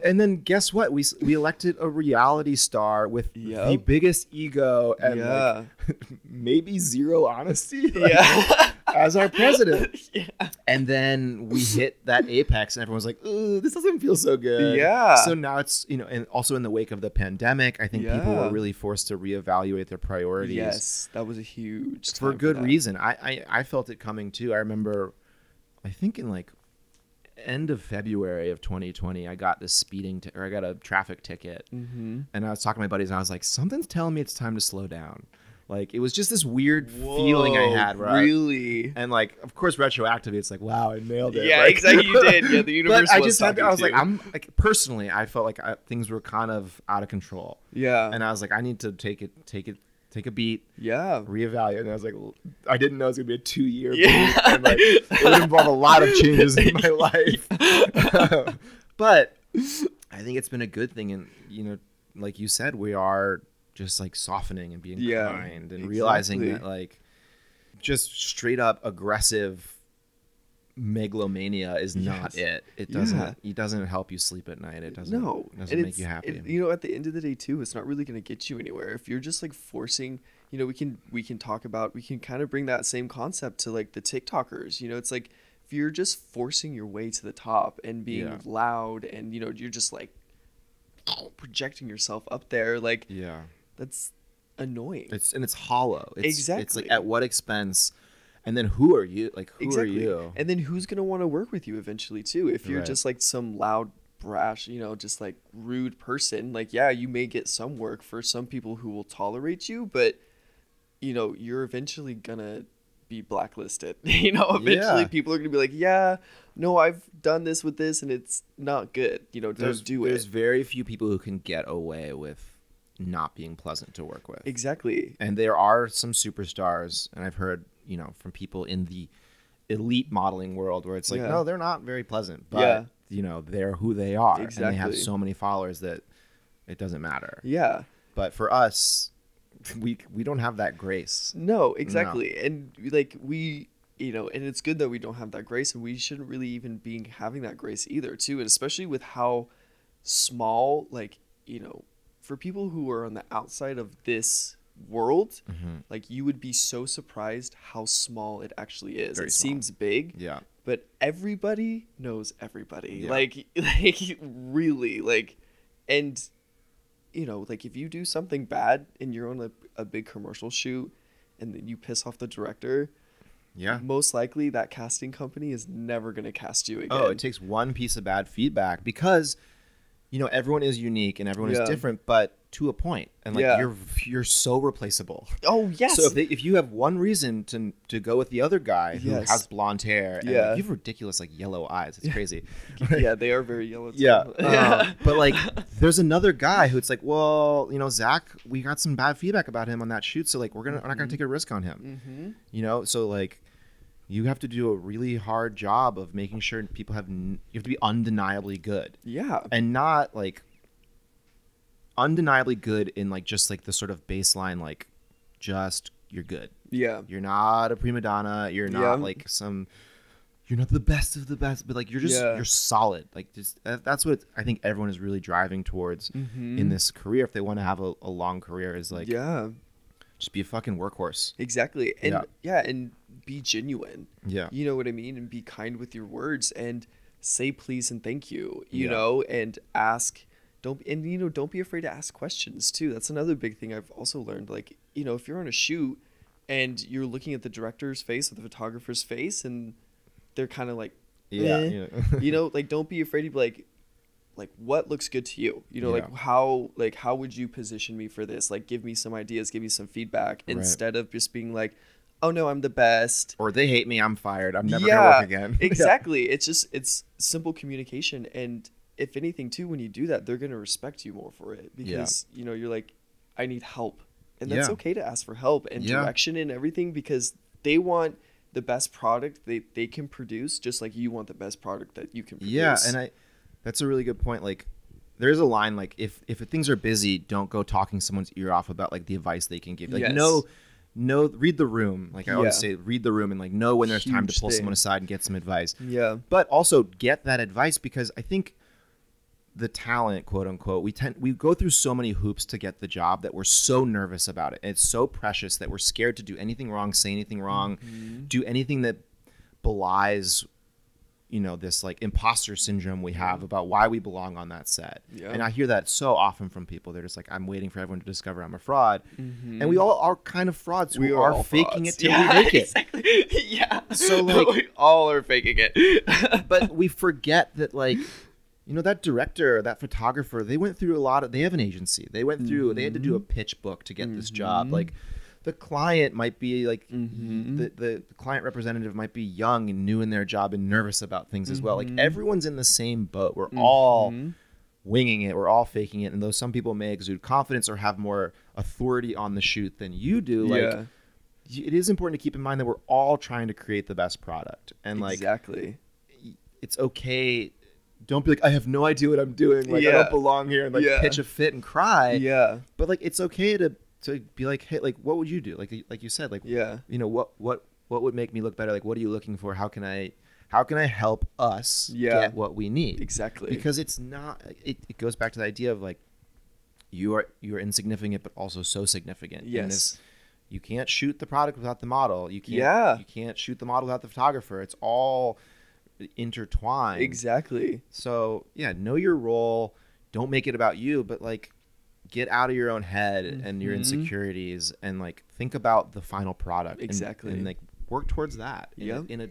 S2: *laughs*
S1: and then guess what? We we elected a reality star with the biggest ego and
S2: yeah.
S1: like, maybe zero honesty. like,
S2: yeah.
S1: As our president. *laughs*
S2: yeah.
S1: And then we hit that *laughs* apex, and everyone's like, "Ooh, this doesn't feel so good."
S2: Yeah.
S1: So now it's you know, and also in the wake of the pandemic, I think people were really forced to reevaluate their priorities
S2: Yes, that was a huge
S1: for good
S2: that.
S1: reason. I, I I felt it coming too. I remember, I think in like end of February of 2020, I got this speeding t- or I got a traffic ticket,
S2: Mm-hmm.
S1: and I was talking to my buddies, and I was like, something's telling me it's time to slow down. Like it was just this weird feeling I had. I-
S2: really.
S1: and like, of course, retroactively, it's like, wow, I nailed it.
S2: Yeah,
S1: Like-
S2: exactly. You did. Yeah, the *laughs* universe.
S1: but I just had, to, I was
S2: to
S1: like. I'm like personally, I felt like I, things were kind of out of control,
S2: Yeah.
S1: and I was like, I need to take it, take it, take a beat,
S2: yeah.
S1: reevaluate. And I was like, I didn't know it was gonna be a two year
S2: Yeah.
S1: beat, and like it would involve a lot of changes in my *laughs* life. *laughs* but I think it's been a good thing, and you know, like you said, we are just like softening and being
S2: Yeah,
S1: kind and realizing that like just straight up aggressive megalomania is not
S2: Yes.
S1: it. It doesn't.
S2: Yeah.
S1: It doesn't help you sleep at night. It doesn't.
S2: no,
S1: it doesn't make you happy.
S2: it- you know, at the end of the day, too, it's not really going to get you anywhere. If you're just like forcing, you know, we can we can talk about we can kind of bring that same concept to like the TikTokers. You know, it's like if you're just forcing your way to the top and being
S1: Yeah.
S2: loud and you know you're just like projecting yourself up there, like
S1: yeah.
S2: That's annoying.
S1: It's and it's hollow. It's, It's like at what expense? And then who are you? Like who
S2: exactly.
S1: are you?
S2: And then who's gonna want to work with you eventually too? If you're
S1: Right.
S2: just like some loud, brash, you know, just like rude person, like yeah, you may get some work for some people who will tolerate you, but you know, you're eventually gonna be blacklisted. *laughs* you know, eventually
S1: Yeah.
S2: people are gonna be like, yeah, no, I've done this with this and it's not good. You know, don't
S1: there's
S2: do
S1: there's
S2: it.
S1: very few people who can get away with not being pleasant to work with.
S2: Exactly.
S1: And there are some superstars, and I've heard you know from people in the elite modeling world where it's like,
S2: Yeah.
S1: no, they're not very pleasant, but
S2: Yeah.
S1: you know they're who they are, and they have so many followers that it doesn't matter.
S2: Yeah.
S1: But for us, we we don't have that grace.
S2: No, exactly. And like we you know, and it's good that we don't have that grace and we shouldn't really even be having that grace either too, and especially with how small like you know, for people who are on the outside of this world,
S1: Mhm.
S2: like you would be so surprised how small it actually is.
S1: Very
S2: it
S1: small.
S2: seems big,
S1: Yeah.
S2: but everybody knows everybody.
S1: Yeah.
S2: Like *laughs* like really like and you know, like if you do something bad and you're on a, a big commercial shoot and then you piss off the director,
S1: Yeah.
S2: most likely that casting company is never going to cast you again.
S1: Oh, it takes one piece of bad feedback because you know everyone is unique and everyone
S2: Yeah.
S1: is different, but to a point, and like
S2: Yeah.
S1: you're you're so replaceable.
S2: oh, yes.
S1: So if, they, if you have one reason to to go with the other guy who
S2: Yes.
S1: has blonde hair, and
S2: Yeah.
S1: like, you have ridiculous like yellow eyes, it's crazy. *laughs*
S2: yeah, they are very yellow. too.
S1: Yeah. *laughs* uh, but like, there's another guy who it's like, well, you know, Zach, we got some bad feedback about him on that shoot, so like, we're gonna, we're not gonna take a risk on him.
S2: Mhm.
S1: You know, so like, you have to do a really hard job of making sure people have, n- you have to be undeniably good,
S2: Yeah.
S1: and not like undeniably good in like just like the sort of baseline, like, just you're good.
S2: Yeah.
S1: You're not a prima donna. You're not
S2: Yeah.
S1: like some. You're not the best of the best, but like you're just
S2: Yeah.
S1: you're solid. Like just that's what I think everyone is really driving towards
S2: Mhm.
S1: in this career if they want to have a, a long career. Is like
S2: yeah.
S1: just be a fucking workhorse.
S2: Exactly. And
S1: Yeah.
S2: yeah. and be genuine.
S1: Yeah.
S2: You know what I mean? And be kind with your words and say please and thank you, you
S1: Yeah.
S2: know, and ask don't and you know, don't be afraid to ask questions too. That's another big thing I've also learned. Like, you know, if you're on a shoot and you're looking at the director's face or the photographer's face and they're kind of like
S1: Yeah.
S2: eh,
S1: yeah. *laughs*
S2: you know, like don't be afraid to be like like what looks good to you you know like how like how would you position me for this like give me some ideas give me some feedback
S1: Right.
S2: instead of just being like oh no i'm the best
S1: or they hate me. I'm fired. I'm never
S2: Yeah,
S1: gonna work again. *laughs*
S2: exactly it's just it's simple communication and if anything too when you do that they're going to respect you more for it because you know you're like i need help and that's
S1: Yeah.
S2: okay to ask for help and
S1: Yeah.
S2: direction and everything because they want the best product they, they can produce just like you want the best product that you can produce
S1: Yeah, and I that's a really good point. Like there's a line like if if things are busy, don't go talking someone's ear off about like the advice they can give. Like
S2: Yes.
S1: no no read the room. Like I always say read the room and like know when there's time to
S2: Huge
S1: pull someone aside and get some advice.
S2: yeah
S1: But also get that advice because I think the talent, quote unquote, we tend we go through so many hoops to get the job that we're so nervous about it. And it's so precious that we're scared to do anything wrong, say anything wrong,
S2: Mm-hmm.
S1: do anything that belies you know this like imposter syndrome we have about why we belong on that set.
S2: Yeah.
S1: and i hear that so often from people. They're just like i'm waiting for everyone to discover i'm a fraud.
S2: Mhm.
S1: and we all are kind of frauds.
S2: We
S1: who
S2: are
S1: are faking
S2: frauds.
S1: it till
S2: yeah,
S1: we *laughs* make it.
S2: exactly. *laughs* yeah.
S1: So, *laughs* like-
S2: we all are faking it.
S1: But we forget that like you know that director that photographer they went through a lot of they have an agency. They went through they had to do a pitch book to get this job.
S2: Mhm.
S1: like the client might be like
S2: Mhm.
S1: the, the client representative might be young and new in their job and nervous about things as well like
S2: Mhm.
S1: everyone's in the same boat we're all
S2: Mhm.
S1: winging it we're all faking it and though some people may exude confidence or have more authority on the shoot than you do like
S2: yeah
S1: it is important to keep in mind that we're all trying to create the best product and like
S2: exactly
S1: it's okay. Don't be like, I have no idea what I'm doing. Like I don't belong here and like
S2: Yeah.
S1: pitch a fit and cry.
S2: yeah
S1: But like it's okay to to be like, hey, like what would you do? Like like you said, like
S2: yeah
S1: you know what what what would make me look better? Like what are you looking for? How can I how can I help us
S2: Yeah.
S1: get what we need?
S2: exactly
S1: Because it's not. It, it goes back to the idea of like you are you are insignificant, but also so significant.
S2: Yes.
S1: this- you can't shoot the product without the model. You can't.
S2: Yeah.
S1: You can't shoot the model without the photographer. It's all intertwined.
S2: exactly
S1: So yeah, know your role. Don't make it about you, but like get out of your own head and your
S2: Mhm.
S1: insecurities and like think about the final product.
S2: Exactly.
S1: And, like work towards that. in a-
S2: Yeah.
S1: In a,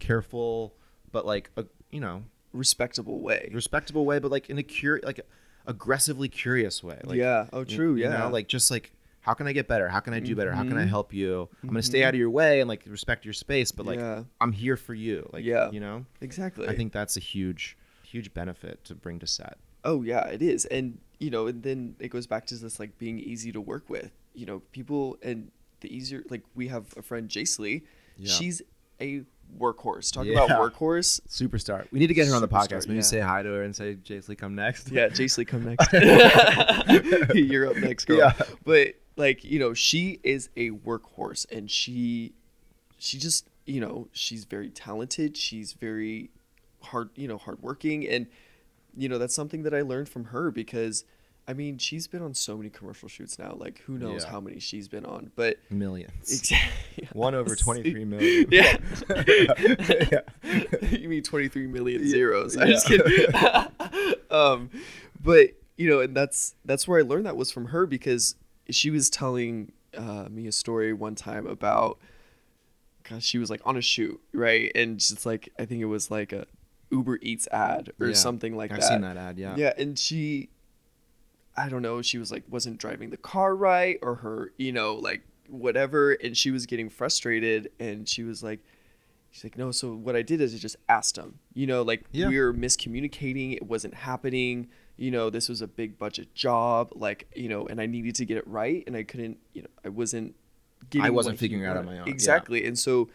S1: careful, but like a you know
S2: respectable way
S1: respectable way, but like in a cur like aggressively curious way. Like,
S2: yeah oh true
S1: you
S2: yeah
S1: know, like just like how can I get better? How can I do better? How can I
S2: Mhm.
S1: help you? I'm gonna stay
S2: Mhm.
S1: out of your way and like respect your space, but like
S2: yeah
S1: I'm here for you. Like
S2: Yeah.
S1: you know.
S2: exactly
S1: I think that's a huge, huge benefit to bring to set.
S2: Oh yeah, it is, and you know, and then it goes back to this like being easy to work with. You know, people and the easier like we have a friend Jace Lee.
S1: Yeah.
S2: She's a workhorse. Talk
S1: Yeah.
S2: about workhorse.
S1: Superstar. We need to get her on the
S2: Superstar,
S1: podcast. Maybe
S2: yeah.
S1: say hi to her and say, Jace Lee, come next.
S2: Yeah, Jace Lee, come next. *laughs* You're up next, girl.
S1: Yeah.
S2: But like you know, she is a workhorse, and she, she just you know she's very talented. She's very hard, you know, hardworking, and you know that's something that I learned from her because I mean, she's been on so many commercial shoots now. Like, who knows
S1: Yeah.
S2: how many she's been on? But
S1: Millions.
S2: exactly. *laughs*
S1: One over *laughs* 23 million.
S2: Yeah. *laughs*
S1: Yeah.
S2: you mean 23 million
S1: Yeah.
S2: zeros. I'm just kidding. um, but you know, and that's that's where I learned that was from her because she was telling uh, me a story one time about gosh, she was like on a shoot, right? And just like I think it was like a Uber Eats ad or
S1: Yeah.
S2: something like that.
S1: I've
S2: that.
S1: seen that ad, yeah.
S2: Yeah, and she I don't know, she was like wasn't driving the car right or her, you know, like whatever and she was getting frustrated and she was like she's like no, so what I did is I just asked him. You know, like
S1: Yeah.
S2: we were miscommunicating, it wasn't happening. You know, this was a big budget job, like, you know, and I needed to get it right and I couldn't, you know, I wasn't getting
S1: I wasn't figuring it out on my own, yeah.
S2: Exactly. And so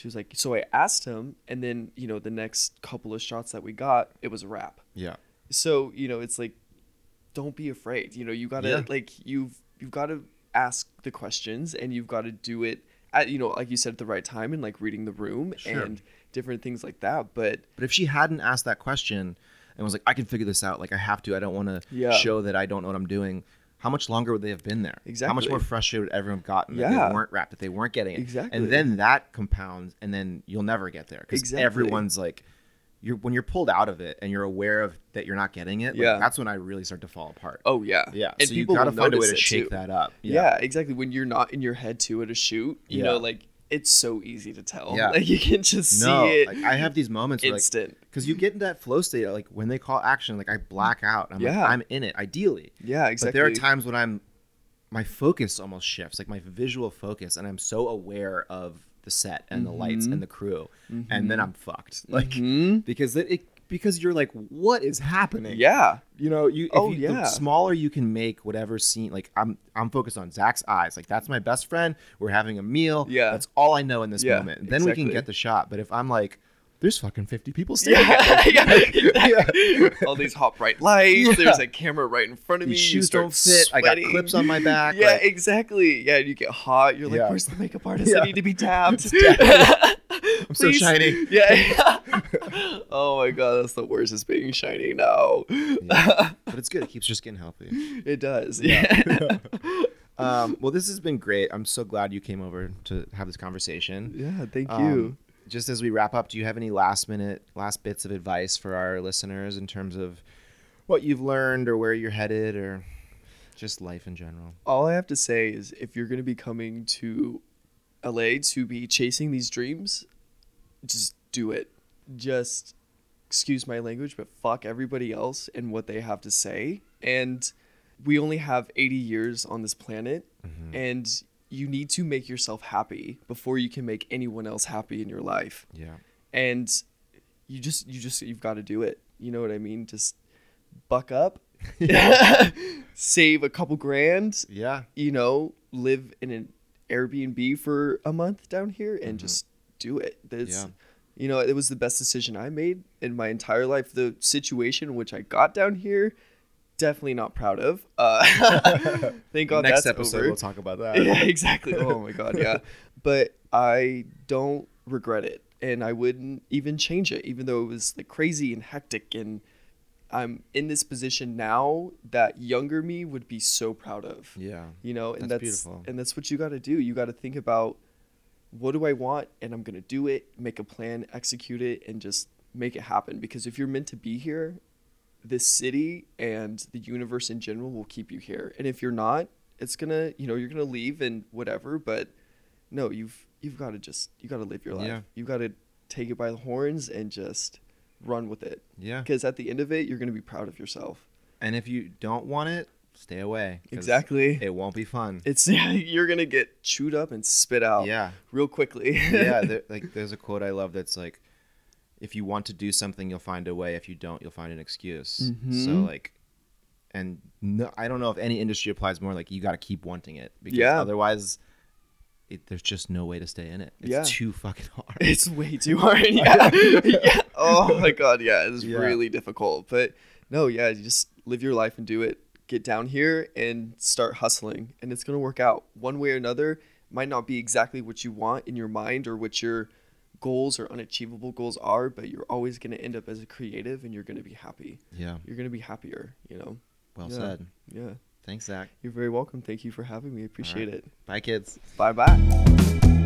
S2: she was like, so I asked him and then, you know, the next couple of shots that we got, it was a wrap
S1: Yeah.
S2: so you know it's like don't be afraid you know you gotta
S1: Yeah.
S2: like you've you've got to ask the questions and you've got to do it at you know like you said at the right time and like reading the room
S1: Sure.
S2: and different things like that but
S1: But if she hadn't asked that question and was like, I can figure this out, like I have to, I don't want to
S2: Yeah.
S1: show that I don't know what I'm doing, how much longer would they have been there? Exactly. How much more frustrated would everyone have gotten that
S2: Yeah.
S1: they weren't wrapped, that they weren't getting it?
S2: Exactly.
S1: And then that compounds, and then you'll never get there because
S2: Exactly.
S1: everyone's like, you're when you're pulled out of it and you're aware of that you're not getting it. Like,
S2: Yeah.
S1: that's when I really start to fall apart.
S2: oh yeah
S1: yeah.
S2: and
S1: so you
S2: people
S1: got to find a way to shake
S2: too.
S1: that up.
S2: yeah. exactly when you're not in your head too at a shoot you
S1: Yeah.
S2: know like it's so easy to tell.
S1: Yeah.
S2: like you can just
S1: No,
S2: see it
S1: like I have these moments where like
S2: instant.
S1: because you get in that flow state like when they call action like i black out. I'm
S2: Yeah.
S1: like i'm in it ideally.
S2: Yeah exactly
S1: but there are times when i'm my focus almost shifts like my visual focus and i'm so aware of the set and the lights and the crew and then i'm fucked. *laughs* Like
S2: Mhm.
S1: because it, it because you're like what is happening
S2: yeah
S1: you know you if
S2: Oh,
S1: you, the
S2: yeah.
S1: smaller you can make whatever scene like i'm i'm focused on zach's eyes like that's my best friend we're having a meal
S2: Yeah.
S1: that's all i know in this
S2: Yeah,
S1: moment then we can get the shot but if i'm like there's fucking 50 people standing
S2: yeah, *laughs* *laughs* yeah, exactly. All these hot bright lights.
S1: Yeah.
S2: There's a camera right in front of me.
S1: These
S2: you
S1: shoes don't fit. I got clips on my back.
S2: Yeah,
S1: like-
S2: exactly. Yeah, you get hot. You're like. "Where's the makeup artist? I need to be tapped." *laughs*
S1: I'm so shiny.
S2: Yeah. *laughs* *laughs* oh my god, that's the worst. Is being shiny now.
S1: Yeah. but it's good. It keeps just getting healthy.
S2: it does.
S1: Yeah.
S2: Yeah. *laughs*
S1: Um, well, this has been great. I'm so glad you came over to have this conversation.
S2: yeah. Thank
S1: Um,
S2: you.
S1: just as we wrap up, do you have any last minute, last bits of advice for our listeners in terms of what you've learned or where you're headed or just life in general?
S2: all I have to say is if you're going to be coming to LA to be chasing these dreams, just do it. Just excuse my language, but fuck everybody else and what they have to say. And we only have 80 years on this planet mm-hmm. and you need to make yourself happy before you can make anyone else happy in your life.
S1: Yeah.
S2: And you just you just you've got to do it. You know what I mean? Just buck up. *laughs* *laughs* Save a couple grand
S1: Yeah.
S2: you know, live in an Airbnb for a month down here and mm-hmm. just do it.
S1: Mm-hmm. Yeah.
S2: You know, it was the best decision I made in my entire life. The situation in which I got down here, definitely not proud of. Uh, *laughs* thank God
S1: Next
S2: that's
S1: episode,
S2: over.
S1: we'll talk about that. *laughs*
S2: yeah, exactly. Oh my God, yeah. *laughs* But I don't regret it, and I wouldn't even change it, even though it was like crazy and hectic. And I'm in this position now that younger me would be so proud of
S1: Yeah.
S2: you know and
S1: That's
S2: that's,
S1: beautiful.
S2: and that's what you got to do you got to think about what do i want? And i'm going to do it make a plan execute it and just make it happen. Because if you're meant to be here this city and the universe in general will keep you here. And if you're not it's going to you know you're going to leave and whatever but no you've you've got to just you got to live your life.
S1: Yeah.
S2: you got to take it by the horns and just run with it.
S1: Yeah.
S2: because at the end of it you're going to be proud of yourself.
S1: And if you don't want it, stay away.
S2: exactly
S1: It won't be fun.
S2: it's *laughs* you're gonna get chewed up and spit out
S1: Yeah.
S2: real quickly. *laughs*
S1: yeah, there, like there's a quote I love that's like, if you want to do something, you'll find a way. If you don't, you'll find an excuse. So
S2: Mhm.
S1: like, and no, I don't know if any industry applies more. Like you got to keep wanting it because
S2: Yeah.
S1: otherwise, it, there's just no way to stay in it. It's
S2: Yeah.
S1: too fucking *laughs* hard.
S2: it's way too hard. Yeah. yeah. Oh my god, yeah, it's
S1: Yeah.
S2: really difficult. But no, yeah, you just live your life and do it. Get down here and start hustling, and it's gonna work out one way or another. Might not be exactly what you want in your mind or what your goals or unachievable goals are, but you're always gonna end up as a creative, and you're gonna be happy.
S1: yeah.
S2: You're gonna be happier. You know.
S1: Well
S2: Yeah.
S1: said.
S2: Yeah.
S1: Thanks, Zach.
S2: You're very welcome. Thank you for having me. Appreciate
S1: right.
S2: it.
S1: Bye, kids.
S2: Bye bye.